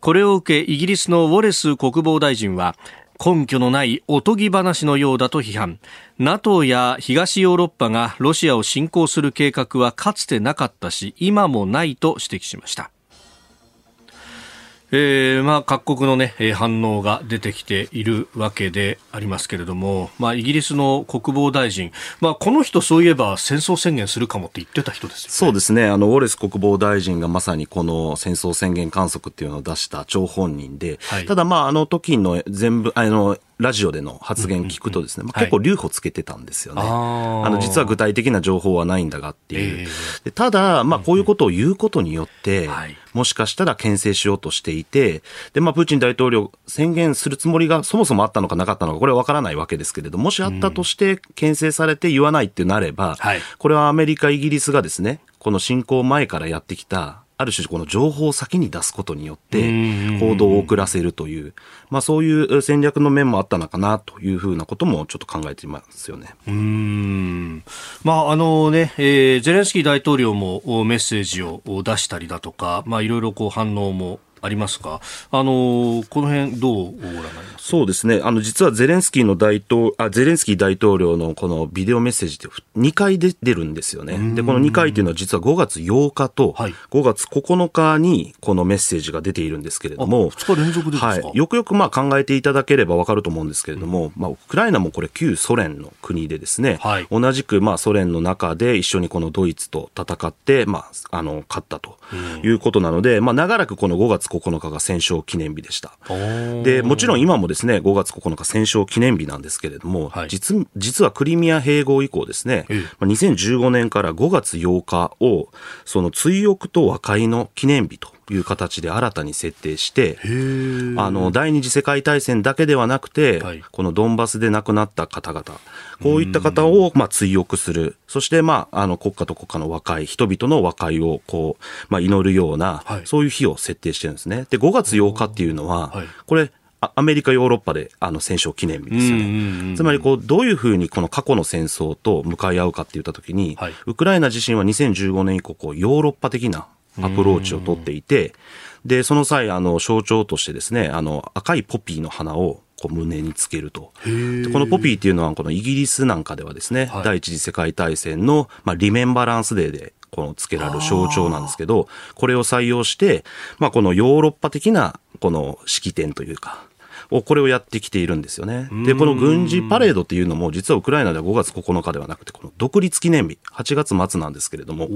これを受けイギリスのウォレス国防大臣は根拠のないおとぎ話のようだと批判。NATO や東ヨーロッパがロシアを侵攻する計画はかつてなかったし今もないと指摘しました。えーまあ、各国の、ね、反応が出てきているわけでありますけれども、まあ、イギリスの国防大臣、まあ、この人、そういえば戦争宣言するかもって言ってた人ですよ、ね、そうですね。あのウォレス国防大臣がまさにこの戦争宣言観測っていうのを出した張本人で、はい、ただ、まあ、あの時の全部あのラジオでの発言聞くとですね、まあ、結構留保つけてたんですよね。はい、あの、実は具体的な情報はないんだがっていう。えー、ただ、まあ、こういうことを言うことによって、もしかしたら牽制しようとしていて、で、まあ、プーチン大統領宣言するつもりがそもそもあったのかなかったのか、これはわからないわけですけれども、しあったとして牽制されて言わないってなれば、これはアメリカ、イギリスがですね、この侵攻前からやってきたある種この情報を先に出すことによって行動を遅らせるという、まあそういう戦略の面もあったのかなというふうなこともちょっと考えていますよね。うん。まああのね、えー、ゼレンスキー大統領もメッセージを出したりだとか、まあいろいろこう反応もありますか、あのこの辺どうご覧になります？そうですね、あの実はゼレンスキーの大統あゼレンスキー大統領のこのビデオメッセージって2回出るんですよね。で、この2回っていうのは実は5月8日と5月9日にこのメッセージが出ているんですけれども、2日連続ではい、よくよくまあ考えていただければわかると思うんですけれども、うん、まあ、ウクライナもこれ旧ソ連の国でですね、はい、同じくまあソ連の中で一緒にこのドイツと戦って、まあ、あの勝ったということなので、まあ、長らくこの5月9日が戦勝記念日でした。で、もちろん今もですね、5月9日戦勝記念日なんですけれども、はい、実実はクリミア併合以降ですね、まあ、2015年から5月8日を、その追憶と和解の記念日という形で新たに設定して、あの、第二次世界大戦だけではなくて、はい、このドンバスで亡くなった方々、こういった方を、まあ、追憶する。そして、まあ、あの、国家と国家の和解、人々の和解を、こう、まあ、祈るような、はい、そういう日を設定してるんですね。で、5月8日っていうのは、これ、アメリカ、ヨーロッパであの戦勝記念日ですよね。つまりこう、どういうふうにこの過去の戦争と向かい合うかって言ったときに、はい、ウクライナ自身は2015年以降、ヨーロッパ的なアプローチをとっていて、で、その際、あの、象徴としてですね、あの、赤いポピーの花をこう胸につけると。でこのポピーっていうのは、このイギリスなんかではですね、はい、第一次世界大戦の、まあ、リメンバランスデーで、このつけられる象徴なんですけど、これを採用して、まあ、このヨーロッパ的な、この式典というか、をこれをやってきているんですよね。で、この軍事パレードっていうのも、実はウクライナでは5月9日ではなくて、この独立記念日、8月末なんですけれども、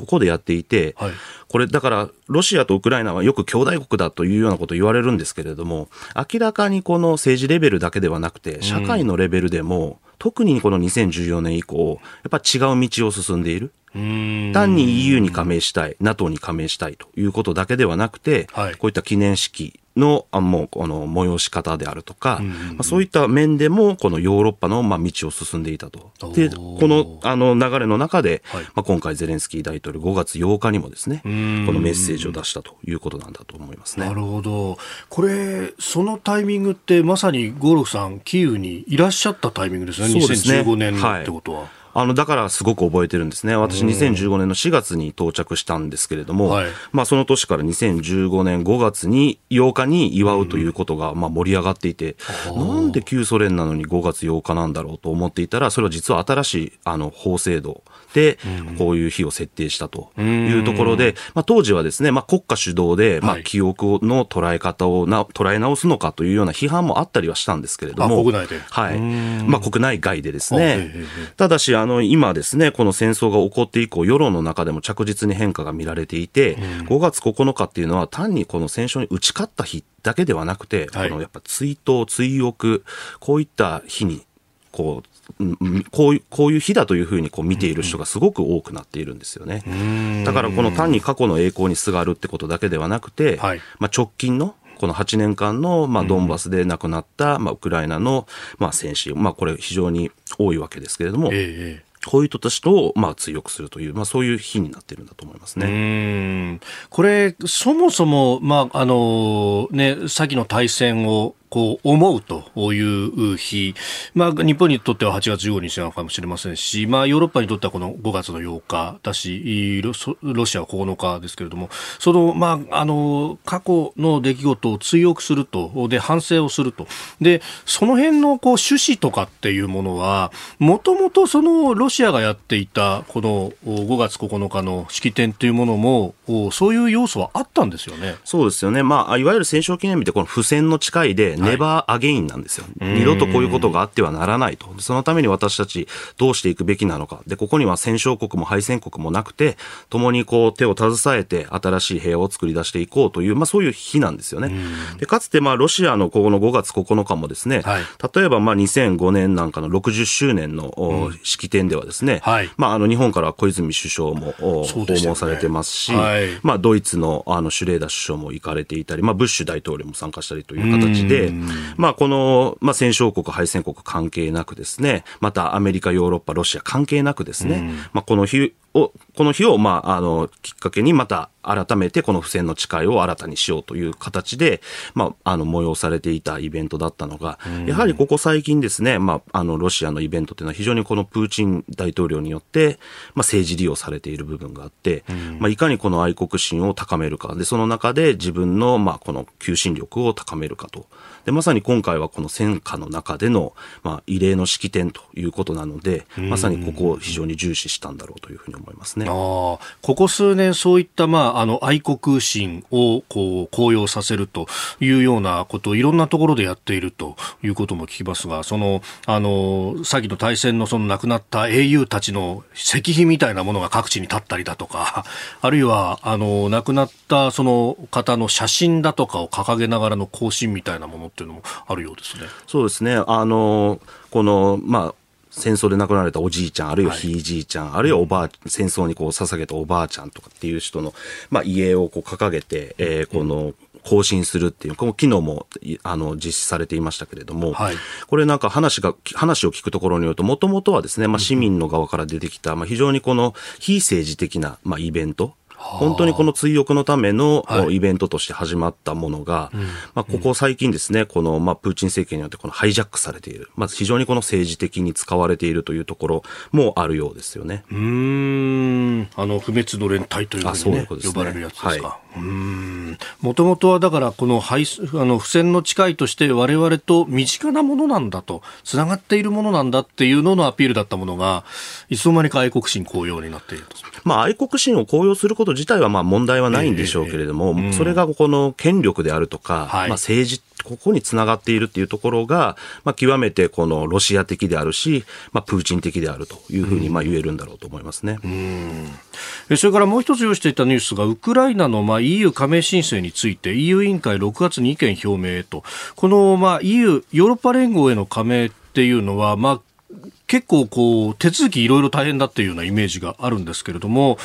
ここでやっていて、はい、これだから、ロシアとウクライナはよく兄弟国だというようなことを言われるんですけれども、明らかにこの政治レベルだけではなくて、社会のレベルでも、特にこの2014年以降、やっぱ違う道を進んでいる。単に EU に加盟したい、NATO に加盟したいということだけではなくて、はい、こういった記念式の、あもう、この催し方であるとか、まあ、そういった面でも、このヨーロッパの、まあ、道を進んでいたと。で、この、あの、流れの中で、はい、まあ、今回ゼレンスキー大統領5月8日にもですね、このメッセージを出したということなんだと思いますね。なるほど。これ、そのタイミングって、まさにゴーロフさん、キーウにいらっしゃったタイミングですね、そうですね。2015年ってことは。はいあの、だからすごく覚えてるんですね。私2015年の4月に到着したんですけれども、はい、まあその年から2015年5月に8日に祝うということがまあ盛り上がっていて、なんで旧ソ連なのに5月8日なんだろうと思っていたら、それは実は新しいあの法制度で、こういう日を設定したというところで、まあ当時はですね、まあ国家主導で、まあ記憶の捉え方をな捉え直すのかというような批判もあったりはしたんですけれども、国内で。はい。まあ国内外でですね。ただし、あの、今ですね、この戦争が起こって以降、世論の中でも着実に変化が見られていて、うん、5月9日っていうのは単にこの戦争に打ち勝った日だけではなくて、はい、このやっぱ追悼、追憶、こういった日にこう、こういう、こういう日だというふうにこう見ている人がすごく多くなっているんですよね。だからこの単に過去の栄光にすがるってことだけではなくて、はい、まあ直近のこの8年間の、まあ、ドンバスで亡くなった、まあ、ウクライナの、まあ、戦士、まあ、これ非常に多いわけですけれども、ええこういう人たちと、まあ、強くするという、まあ、そういう日になっているんだと思いますね。これ、そもそも、まあ、あの、ね、先の大戦をこう思うという日、まあ、日本にとっては8月15日なのかもしれませんし、まあ、ヨーロッパにとってはこの5月の8日だし、ロシアは9日ですけれども、その、まあ、あの、過去の出来事を追憶すると、で、反省をすると。で、その辺のこう趣旨とかっていうものは、もともとそのロシアがやっていたこの5月9日の式典というものも、そういう要素はあったんですよね。そうですよね。まあ、いわゆる戦勝記念日ってこの付箋の誓いで、ネバーアゲインなんですよ。二度とこういうことがあってはならないと。そのために私たちどうしていくべきなのか。で、ここには戦勝国も敗戦国もなくて、共にこう手を携えて新しい平和を作り出していこうという、まあそういう日なんですよね。で、かつてまあロシアのここの5月9日もですね、はい、例えばまあ2005年なんかの60周年の式典ではですね、はい、まああの日本から小泉首相も訪問されてますし、ねはい、まあドイツのあのシュレーダー首相も行かれていたり、まあブッシュ大統領も参加したりという形で、まあ、この、まあ、戦勝国、敗戦国関係なくですね、またアメリカ、ヨーロッパ、ロシア関係なくですね、まあ、この日を、この日を、まあ、あの、きっかけにまた改めてこの不戦の誓いを新たにしようという形で、まあ、あの、催されていたイベントだったのが、やはりここ最近ですね、まあ、あの、ロシアのイベントというのは非常にこのプーチン大統領によって、まあ、政治利用されている部分があって、まあ、いかにこの愛国心を高めるか、で、その中で自分の、まあ、この求心力を高めるかと。で、まさに今回はこの戦火の中での、まあ、異例の式典ということなので、まさにここを非常に重視したんだろうというふうに思いますね。あここ数年そういった、まあ、あの、愛国心を、こう、高揚させるというようなことをいろんなところでやっているということも聞きますが、その、あの、先の大戦のその亡くなった英雄たちの石碑みたいなものが各地に立ったりだとか、あるいは、あの、亡くなったその方の写真だとかを掲げながらの行進みたいなものっていうのもあるようですね。そうですね。あの、この、まあ、戦争で亡くなられたおじいちゃん、あるいはひいじいちゃん、はい、あるいはおばあ、戦争にこう捧げたおばあちゃんとかっていう人の、まあ、遺影をこう掲げて、えー、この、更新するっていう、この機能も、あの、実施されていましたけれども、はい、これなんか話が、話を聞くところによると、もともとはですね、まあ、市民の側から出てきた、まあ、非常にこの非政治的な、まあ、イベント、本当にこの追憶のためのイベントとして始まったものが、はい、まあ、ここ最近ですね、この、まあ、プーチン政権によってこのハイジャックされている。まず非常にこの政治的に使われているというところもあるようですよね。うん。あの、不滅の連隊というふうに、ね、ううね呼ばれるやつですか。はいもともとはだからこの敗あの不戦の誓いとして我々と身近なものなんだとつながっているものなんだっていうののアピールだったものがいつの間にか愛国心高揚になっていると。まあ愛国心を高揚すること自体はまあ問題はないんでしょうけれども、えーえーうん、それがこの権力であるとか、はい、まあ政治ここにつながっているっていうところが、まあ、極めてこのロシア的であるし、まあ、プーチン的であるというふうにまあ言えるんだろうと思いますね。うん、それからもう一つ用意していたニュースが、ウクライナのまあ EU 加盟申請について EU 委員会6月に意見表明へと、このまあ EU、ヨーロッパ連合への加盟っていうのは、まあ結構こう手続きいろいろ大変だっていうようなイメージがあるんですけれども、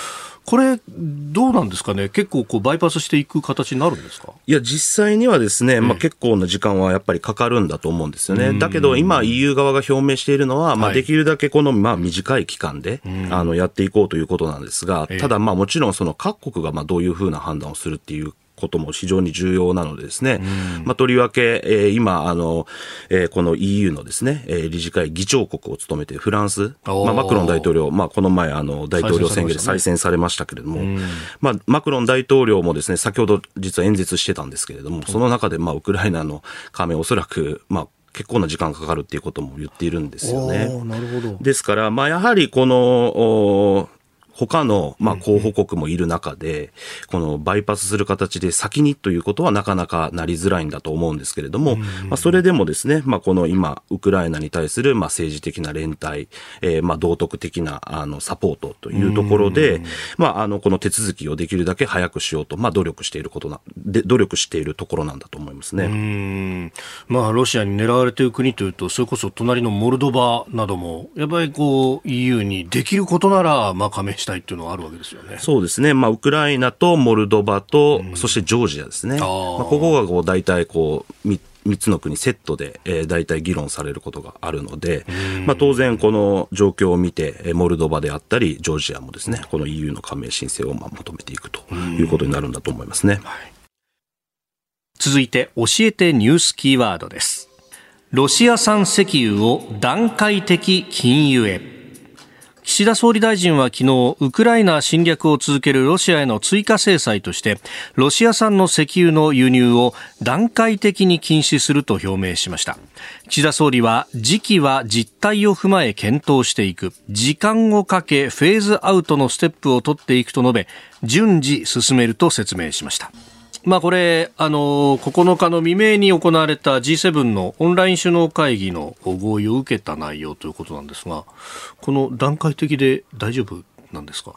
これ、どうなんですかね、結構こうバイパスしていく形になるんですか？いや、実際にはですね、まあ、結構な時間はやっぱりかかるんだと思うんですよね。だけど、今、EU 側が表明しているのは、まあ、できるだけこの、まあ、短い期間で、あの、やっていこうということなんですが、ただ、まあ、もちろん、その各国が、まあ、どういうふうな判断をするっていうことも非常に重要なのでですね、まあ、とりわけ、えー、今、あの、えー、この EU のですね、えー、理事会議長国を務めてフランス、まあ、マクロン大統領、まあ、この前、あの、大統領選挙で再選されましたけれども、まあ、マクロン大統領もですね、先ほど実は演説してたんですけれども、その中で、まあ、ウクライナの加盟おそらく、まあ、結構な時間かかるっていうことも言っているんですよね。なるほど。ですから、まあ、やはりこの、他の、まあ、候補国もいる中で、このバイパスする形で先にということはなかなかなりづらいんだと思うんですけれども、まあ、それでもですね、まあ、この今、ウクライナに対する、まあ、政治的な連帯、えー、まあ、道徳的な、あの、サポートというところで、まあ、あの、この手続きをできるだけ早くしようと、まあ、努力していることな、で、努力しているところなんだと思いますね。まあ、ロシアに狙われている国というと、それこそ隣のモルドバなども、やっぱりこう、EU にできることなら、まあ、加盟したいっていうのはあるわけですよね。そうですね。まあ、ウクライナとモルドバと、そしてジョージアですね。あまあ、ここがこう、大体こう、3つの国セットで、えー、大体議論されることがあるので、まあ、当然この状況を見て、モルドバであったり、ジョージアもですね、この EU の加盟申請をまあ求めていくということになるんだと思いますね。はい、続いて、教えてニュースキーワードです。ロシア産石油を段階的禁輸へ。岸田総理大臣は昨日、ウクライナ侵略を続けるロシアへの追加制裁として、ロシア産の石油の輸入を段階的に禁止すると表明しました。岸田総理は、時期は実態を踏まえ検討していく、時間をかけフェーズアウトのステップを取っていくと述べ、順次進めると説明しました。まあ、これ、あの9日の未明に行われた G7 のオンライン首脳会議の合意を受けた内容ということなんですが、この段階的で大丈夫なんですか？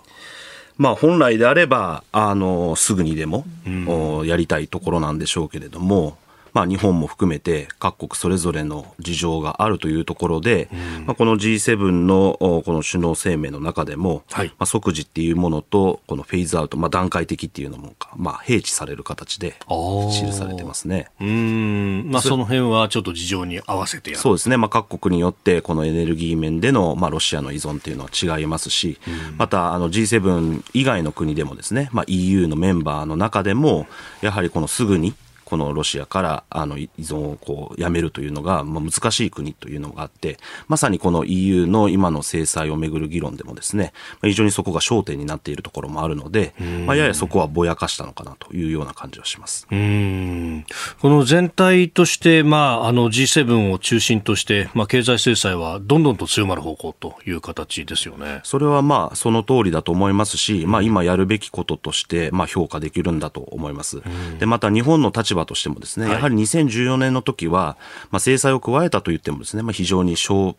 まあ、本来であれば、あのすぐにでも、うん、やりたいところなんでしょうけれども、まあ、日本も含めて各国それぞれの事情があるというところで、うん、まあ、この G7 のこの首脳声明の中でも、はい、まあ、即時っていうものとこのフェーズアウト、まあ、段階的っていうのもまあ、併記される形で記されてますね。うん、まあ、その辺はちょっと事情に合わせてやる。そうですね、まあ、各国によってこのエネルギー面での、まあ、ロシアの依存っていうのは違いますし、うん、またあの G7 以外の国でもですね、まあ、EU のメンバーの中でもやはりこのすぐにこのロシアからあの依存をこうやめるというのが、まあ、難しい国というのがあって、まさにこの EU の今の制裁をめぐる議論でもですね、非常にそこが焦点になっているところもあるので、まあ、ややそこはぼやかしたのかなというような感じはします。うんこの全体として、まあ、あの G7 を中心として、まあ、経済制裁はどんどんと強まる方向という形ですよね。それはまあ、その通りだと思いますし、まあ、今やるべきこととして、まあ、評価できるんだと思います。で、また日本の立場としてもですね、やはり2014年の時は、まあ、制裁を加えたと言ってもですね、まあ、非常に象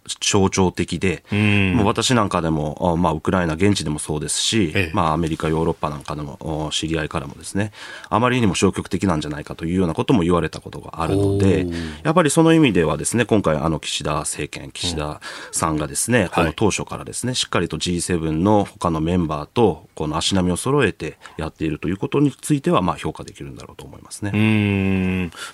徴的で、もう私なんかでも、まあ、ウクライナ現地でもそうですし、ええ、まあ、アメリカ、ヨーロッパなんかでも知り合いからもですね、あまりにも消極的なんじゃないかというようなことも言われたことがあるので、やっぱりその意味ではですね、今回、あの、岸田政権、岸田さんがですね、この当初からですね、しっかりと G7 の他のメンバーと、この足並みを揃えてやっているということについては、まあ、評価できるんだろうと思いますね。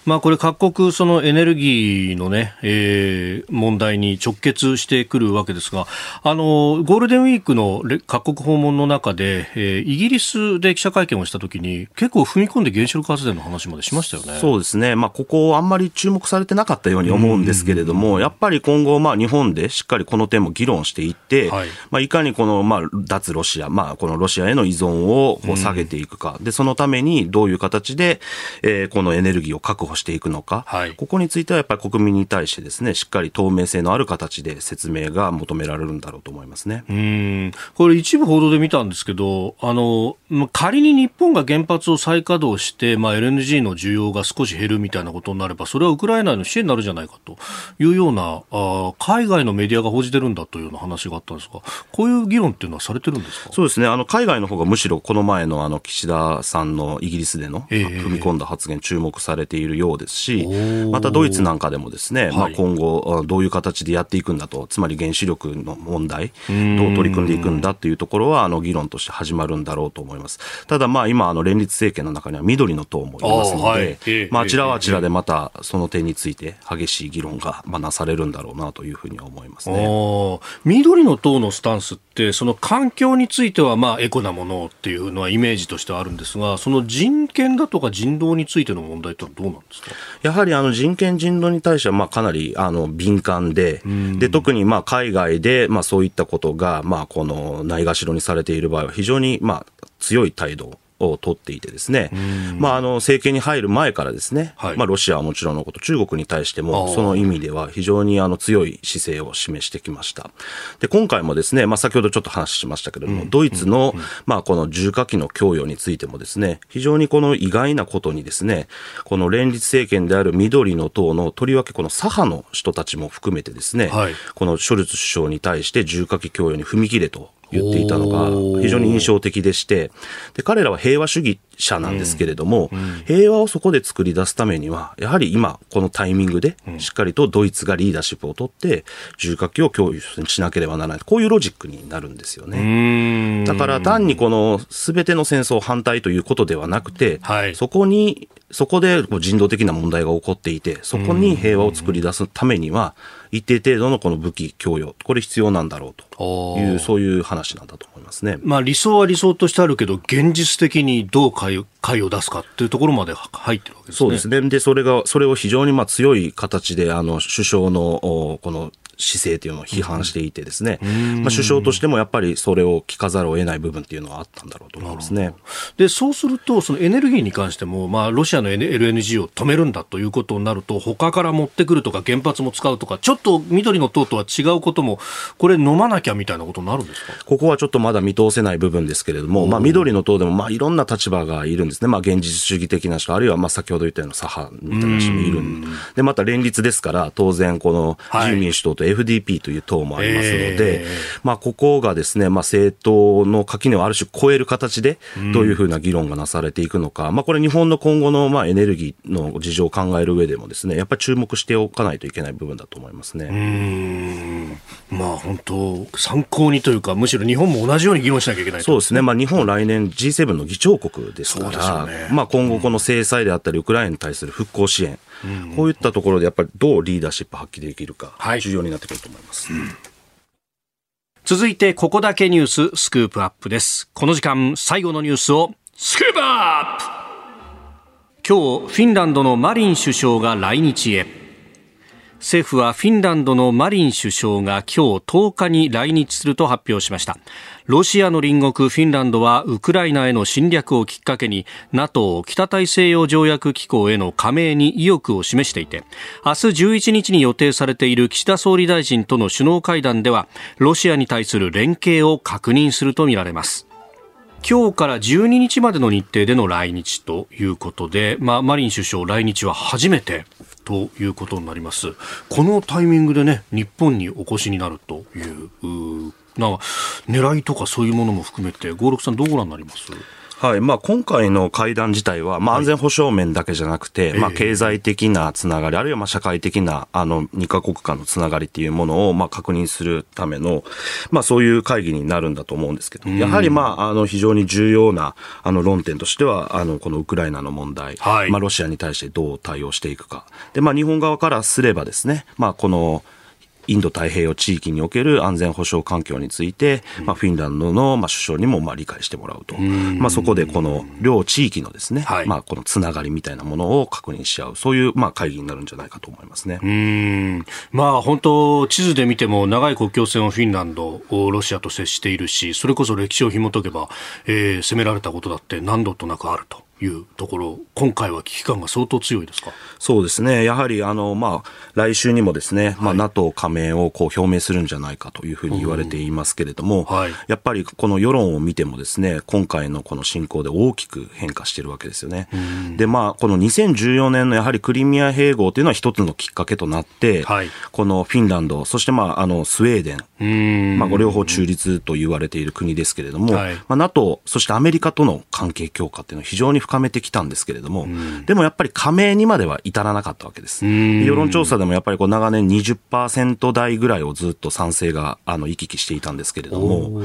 まあ、これ各国そのエネルギーのね、えー、問題に直結してくるわけですが、あの、ゴールデンウィークの各国訪問の中で、えー、イギリスで記者会見をしたときに、結構踏み込んで原子力発電の話までしましたよね。そうですね。まあ、ここあんまり注目されてなかったように思うんですけれども、やっぱり今後、まあ、日本でしっかりこの点も議論していって、はい、まあ、いかにこの、まあ、脱ロシア、まあ、このロシアへの依存をこう下げていくか、で、そのためにどういう形で、えー、このエネルギーを確保していくのか、はい、ここについてはやっぱり国民に対してですね、しっかり透明性のある形で説明が求められるんだろうと思いますね。うん。これ一部報道で見たんですけど、あの、仮に日本が原発を再稼働して、まあ、LNG の需要が少し減るみたいなことになれば、それはウクライナへの支援になるじゃないかというような、あ海外のメディアが報じてるんだというような話があったんですが、こういう議論っていうのはされてるんですか？そうですね。あの、海外の方がむしろこの前のあの、岸田さんのイギリスでの、えー、踏み込んだ発言注目されているようですし、またドイツなんかでもですね、まあ、今後どういう形でやっていくんだと、つまり原子力の問題、どう取り組んでいくんだというところは、あの、議論として始まるんだろうと思います。ただ、まあ、今、あの、連立政権の中には緑の党もいますので、はい、まあ、あちらはあちらでまたその点について激しい議論が、まあ、なされるんだろうなというふうには思いますね。緑の党のスタンスって、その環境については、まあ、エコなものっていうのはイメージとしてはあるんですが、その人権だとか人道についての問題ってどうなんですか？やはりあの人権人道に対してはまあかなりあの敏感で、で特にまあ海外でまあそういったことがまあこのないがしろにされている場合は非常にまあ強い態度取っていてですね、まあ、あの政権に入る前からですね、はい、まあ、ロシアはもちろんのこと、中国に対しても、その意味では非常にあの強い姿勢を示してきました。で、今回もですね、まあ、先ほどちょっと話しましたけれども、うん、ドイツの、まあ、この重火器の供与についてもですね、非常にこの意外なことにですね、この連立政権である緑の党のとりわけこの左派の人たちも含めてですね、はい、このショルツ首相に対して重火器供与に踏み切れと言っていたのが非常に印象的でして、で彼らは平和主義者なんですけれども、うん。うん、平和をそこで作り出すためには、やはり今、このタイミングで、しっかりとドイツがリーダーシップを取って、重火器を供与しなければならない。こういうロジックになるんですよね。だから単にこの全ての戦争反対ということではなくて、はい、そこにそこで人道的な問題が起こっていて、そこに平和を作り出すためには、一定程度のこの武器供与、これ必要なんだろうという、そういう話なんだと思いますね。まあ理想は理想としてあるけど、現実的にどう解解を出すかっていうところまで入ってるわけですね。そうですね。で、それが、それを非常にまあ強い形で、あの、首相の、この姿勢というのを批判していてですね、まあ、首相としてもやっぱりそれを聞かざるを得ない部分っていうのはあったんだろうと思いますね。で、そうすると、そのエネルギーに関しても、まあ、ロシアの LNG を止めるんだということになると、他から持ってくるとか原発も使うとか、ちょっと緑の党とは違うことも、これ飲まなきゃみたいなことになるんですか？ここはちょっとまだ見通せない部分ですけれども、まあ、緑の党でも、まあ、いろんな立場がいるんですね。まあ、現実主義的な人、あるいは、まあ、先ほど言ったような左派みたいな人もいるで、また連立ですから、当然、この自由民主党と FDP という党もありますので、えー、まあ、ここがですね、まあ、政党の垣根をある種超える形で、どういうふうな議論がなされていくのか、うん、まあ、これ日本の今後のまあエネルギーの事情を考える上でもですね、やっぱり注目しておかないといけない部分だと思いますね。まあ、本当、参考にというか、むしろ日本も同じように議論しなきゃいけない、そうですね、まあ、日本来年 G7 の議長国ですから、ね、まあ、今後この制裁であったり、ウクライナに対する復興支援、うん、こういったところでやっぱりどうリーダーシップ発揮できるか、重要になってくると思います。うん。続いてここだけニューススクープアップです。この時間最後のニュースをスクープアップ!今日フィンランドのマリン首相が来日へ政府はフィンランドのマリン首相が今日10日に来日すると発表しました。ロシアの隣国フィンランドはウクライナへの侵略をきっかけに NATO 北大西洋条約機構への加盟に意欲を示していて明日11日に予定されている岸田総理大臣との首脳会談ではロシアに対する連携を確認するとみられます。今日から12日までの日程での来日ということで、まあ、マリン首相来日は初めて。ということになります。このタイミングでね、日本にお越しになるという、うな狙いとかそういうものも含めて、合六さんどうご覧になります？はい。まあ、今回の会談自体は、まあ、安全保障面だけじゃなくて、はい、まあ、経済的なつながり、あるいはまあ社会的なあの2カ国間のつながりっていうものをまあ確認するための、まあ、そういう会議になるんだと思うんですけど、やはり、まあ、あの非常に重要なあの論点としては、あのこのウクライナの問題、はい、まあ、ロシアに対してどう対応していくか。でまあ、日本側からすればですね、まあ、このインド太平洋地域における安全保障環境について、まあ、フィンランドの、まあ、首相にもまあ理解してもらうと、まあ、そこでこの両地域のですね、はい、まあ、このつながりみたいなものを確認し合う、そういうまあ会議になるんじゃないかと思いますね。うん。まあ、本当、地図で見ても長い国境線をフィンランド、ロシアと接しているし、それこそ歴史を紐解けば、えー、攻められたことだって何度となくあると。いうところ、今回は危機感が相当強いですか？そうですね、やはりあの、まあ、来週にもですね、まあ、NATO 加盟をこう表明するんじゃないかというふうに言われていますけれども、はい、やっぱりこの世論を見てもですね、今回のこの侵攻で大きく変化しているわけですよね。で、まあ、この2014年のやはりクリミア併合というのは一つのきっかけとなって、はい、このフィンランド、そしてまあ、あの、スウェーデン、まあ、ご両方中立と言われている国ですけれども、はい、まあ、NATO、そしてアメリカとの関係強化っていうのは非常に深めてきたんですけれども、でもやっぱり加盟にまでは至らなかったわけです。世論調査でもやっぱりこう長年20%台ぐらいをずっと賛成があの行き来していたんですけれども、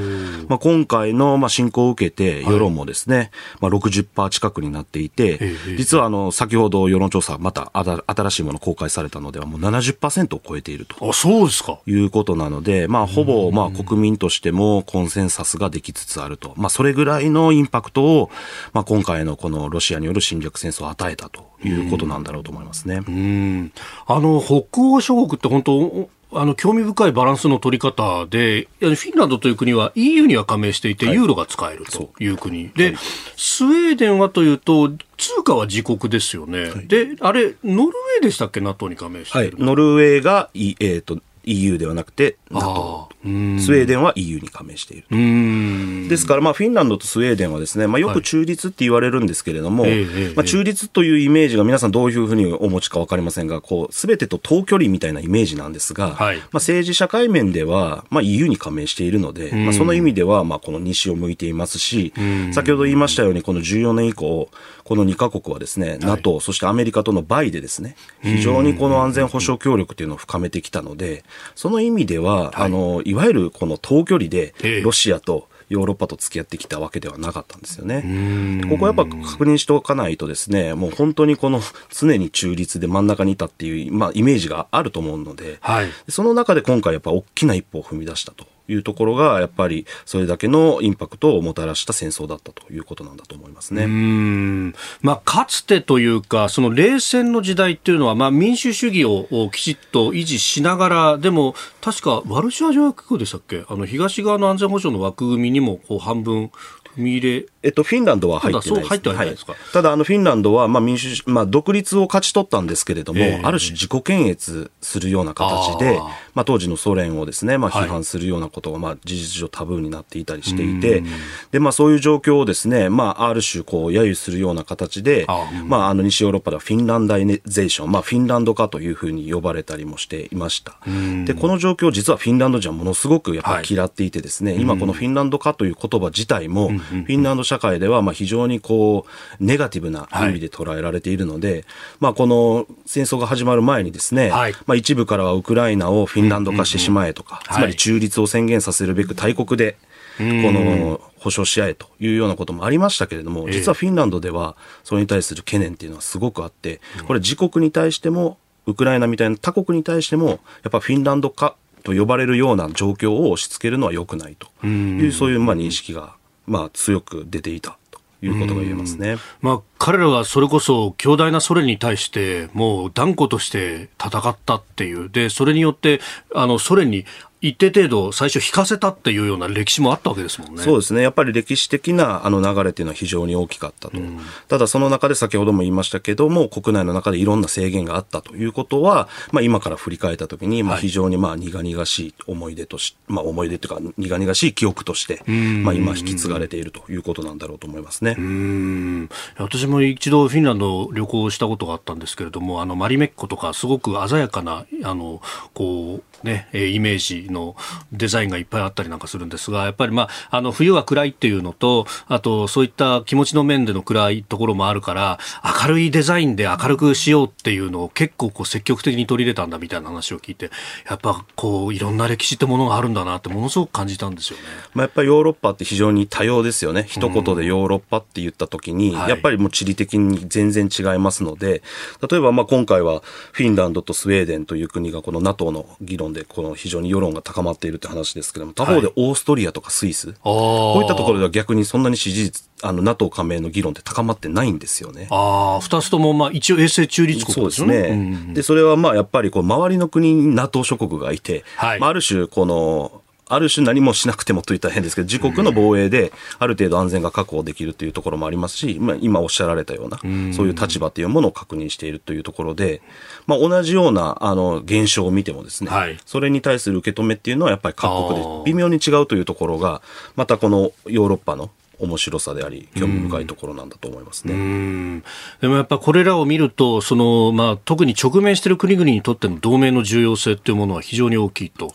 まあ、今回のまあ侵攻を受けて世論もですね、はい、まあ60%近くになっていて、実はあの先ほど世論調査また新しいもの公開されたのではもう70%を超えていると。あ、そうですか。いうことなので、まあほぼまあ国民としてもコンセンサスができつつあると。まあそれぐらいのインパクトを、まあ今回のこのロシアによる侵略戦争を与えたということなんだろうと思いますね。うん。あの北欧諸国って本当あの興味深いバランスの取り方で、フィンランドという国は EU には加盟していて、ユーロが使えるという国、で、スウェーデンはというと、通貨は自国ですよね、であれ、ノルウェーでしたっけ、NATO に加盟してい。る、ノルウェーが、えーと EU ではなくて NATO スウェーデンは EU に加盟しているですから、まあ、フィンランドとスウェーデンはですね、まあ、よく中立って言われるんですけれども、はい、まあ、中立というイメージが皆さんどういうふうにお持ちか分かりませんがこう全てと等距離みたいなイメージなんですが、はい、まあ、政治社会面では、まあ、EU に加盟しているので、まあ、その意味では、まあ、この西を向いていますし先ほど言いましたようにこの14年以降この2カ国はですね、はい、NATO、そしてアメリカとのバイでですね、非常にこの安全保障協力というのを深めてきたので、その意味では、はい、あの、いわゆるこの遠距離でロシアと、ヨーロッパと付き合ってきたわけではなかったんですよね。ここやっぱ確認しておかないとですね、もう本当にこの常に中立で真ん中にいたっていう、まあ、イメージがあると思うので、はい、その中で今回やっぱ大きな一歩を踏み出したと。いうところが、やっぱりそれだけのインパクトをもたらした戦争だったということなんだと思いますね。うんまあ、かつてというか、その冷戦の時代っていうのは、まあ、民主主義をきちっと維持しながら、でも、確かワルシャワ条約でしたっけ？あの東側の安全保障の枠組みにもこう半分踏み入れえっと、フィンランドは入ってないです。はい、ただ、あの、フィンランドは、まあ、民主、まあ、独立を勝ち取ったんですけれども、えー、ある種自己検閲するような形で、まあ、当時のソ連をですね、まあ、批判するようなことが、まあ、事実上タブーになっていたりしていて、で、まあ、そういう状況をですね、まあ、ある種、こう、揶揄するような形で、まあ、あの、西ヨーロッパではフィンランダイゼーション、まあ、フィンランド化というふうに呼ばれたりもしていました。で、この状況、実はフィンランド人はものすごくやっぱり嫌っていてですね、はい、今このフィンランド化という言葉自体も、フィンランド社会では、まあ、非常にこう、ネガティブな意味で捉えられているので、はい、まあ、この戦争が始まる前にですね、はい、まあ、一部からはウクライナをフィンランド化してしまえとか、つまり中立を宣言させるべく大国で、この保障し合えというようなこともありましたけれども、実はフィンランドではそれに対する懸念っていうのはすごくあって、これ自国に対しても、ウクライナみたいな他国に対しても、やっぱフィンランド化と呼ばれるような状況を押し付けるのは良くないという、そういうまあ認識がまあ強く出ていたということが言えますね。まあ、彼らはそれこそ強大なソ連に対してもう断固として戦ったっていう。で、それによって、あの、ソ連に一定程度最初引かせたっていうような歴史もあったわけですもんね。そうですね。やっぱり歴史的なあの流れっていうのは非常に大きかったと。うん、ただその中で先ほども言いましたけども、国内の中でいろんな制限があったということは、まあ今から振り返ったときに、まあ非常にまあ苦々しい思い出とし、まあ思い出というか苦々しい記憶として、まあ今引き継がれているということなんだろうと思いますね。うん私も一度フィンランド旅行したことがあったんですけれども、あのマリメッコとかすごく鮮やかな、あの、こう、ね、イメージのデザインがいっぱいあったりなんかするんですが、やっぱり、まあ、あの冬は暗いっていうのと、あとそういった気持ちの面での暗いところもあるから、明るいデザインで明るくしようっていうのを結構こう積極的に取り入れたんだみたいな話を聞いて、やっぱこういろんな歴史ってものがあるんだなってものすごく感じたんですよね。まあ、やっぱりヨーロッパって非常に多様ですよね。一言でヨーロッパって言った時に、やっぱりもう地理的に全然違いますので、例えばまあ今回はフィンランドとスウェーデンという国がこの NATO の議論でこの非常に世論が高まっているって話ですけども、他方でオーストリアとかスイス、はい、こういったところでは逆にそんなに支持率、あの NATO 加盟の議論って高まってないんですよね。ああ、二つともまあ一応衛星中立国ですね。そうですね。うんうん、で、それはまあやっぱりこう周りの国に NATO 諸国がいて、はい、まあある種このある種何もしなくてもと言ったら変ですけど、自国の防衛である程度安全が確保できるというところもありますし、まあ、今おっしゃられたような、そういう立場というものを確認しているというところで、まあ、同じようなあの現象を見てもですね、はい、それに対する受け止めっていうのはやっぱり各国で微妙に違うというところが、またこのヨーロッパの面白さであり、興味深いところなんだと思いますね。でもやっぱこれらを見ると、そのまあ、特に直面している国々にとっての同盟の重要性っていうものは非常に大きいと。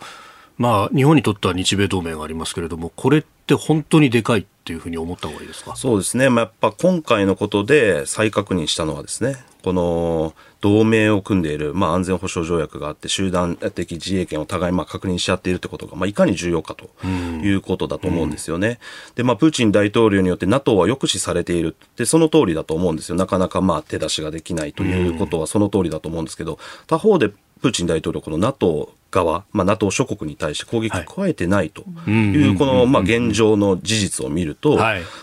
まあ、日本にとっては日米同盟がありますけれども、これって本当にでかいっていうふうに思った方がいいですか？そうですね、まあ、やっぱ今回のことで再確認したのはですね、この同盟を組んでいる、まあ、安全保障条約があって、集団的自衛権を互いまあ確認し合っているということが、まあ、いかに重要かということだと思うんですよね。うん、で、まあ、プーチン大統領によって NATO は抑止されているで、その通りだと思うんですよ。なかなかまあ手出しができないということはその通りだと思うんですけど、他方でプーチン大統領、この NATO 側、まあ、NATO 諸国に対して攻撃を加えてないという、この、まあ、現状の事実を見ると、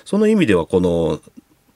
その意味では、この、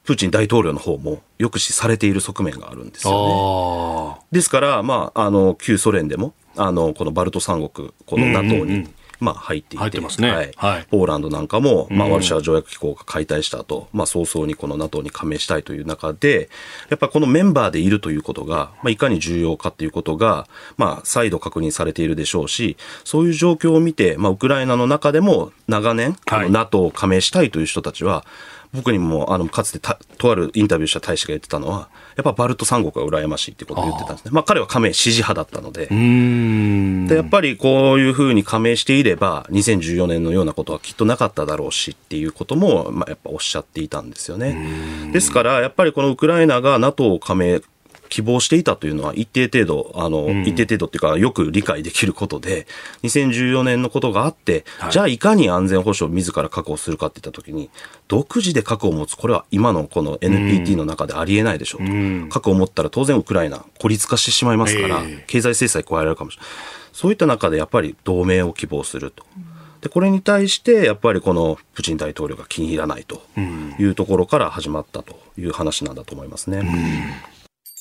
プーチン大統領の方も抑止されている側面があるんですよね。ですから、まあ、あの、旧ソ連でも、あのこのバルト三国この NATO に、まあ、入っていて、ね、はい、はい、ポーランドなんかも、まあ、ワルシャワ条約機構が解体した後、まあ、早々にこの NATO に加盟したいという中で、やっぱこのメンバーでいるということが、まあ、いかに重要かということが、まあ、再度確認されているでしょうし、そういう状況を見て、まあ、ウクライナの中でも長年、はい、NATO を加盟したいという人たちは、僕にもあのかつてとあるインタビューした大使が言ってたのは、やっぱバルト三国が羨ましいってことを言ってたんですね。まあ彼は加盟支持派だったので。で、やっぱりこういうふうに加盟していれば、2014年のようなことはきっとなかっただろうしっていうことも、まあやっぱおっしゃっていたんですよね。ですから、やっぱりこのウクライナが NATO 加盟希望していたというのは一定程度、あの、うん、一定程度っていうかよく理解できることで、2014年のことがあって、はい、じゃあいかに安全保障を自ら確保するかっていったときに、独自で核を持つ、これは今のこの NPT の中でありえないでしょうと。うん、核を持ったら当然ウクライナ孤立化してしまいますから、経済制裁加えられるかもしれない。そういった中でやっぱり同盟を希望すると。でこれに対してやっぱりこのプーチン大統領が気に入らないというところから始まったという話なんだと思いますね。うん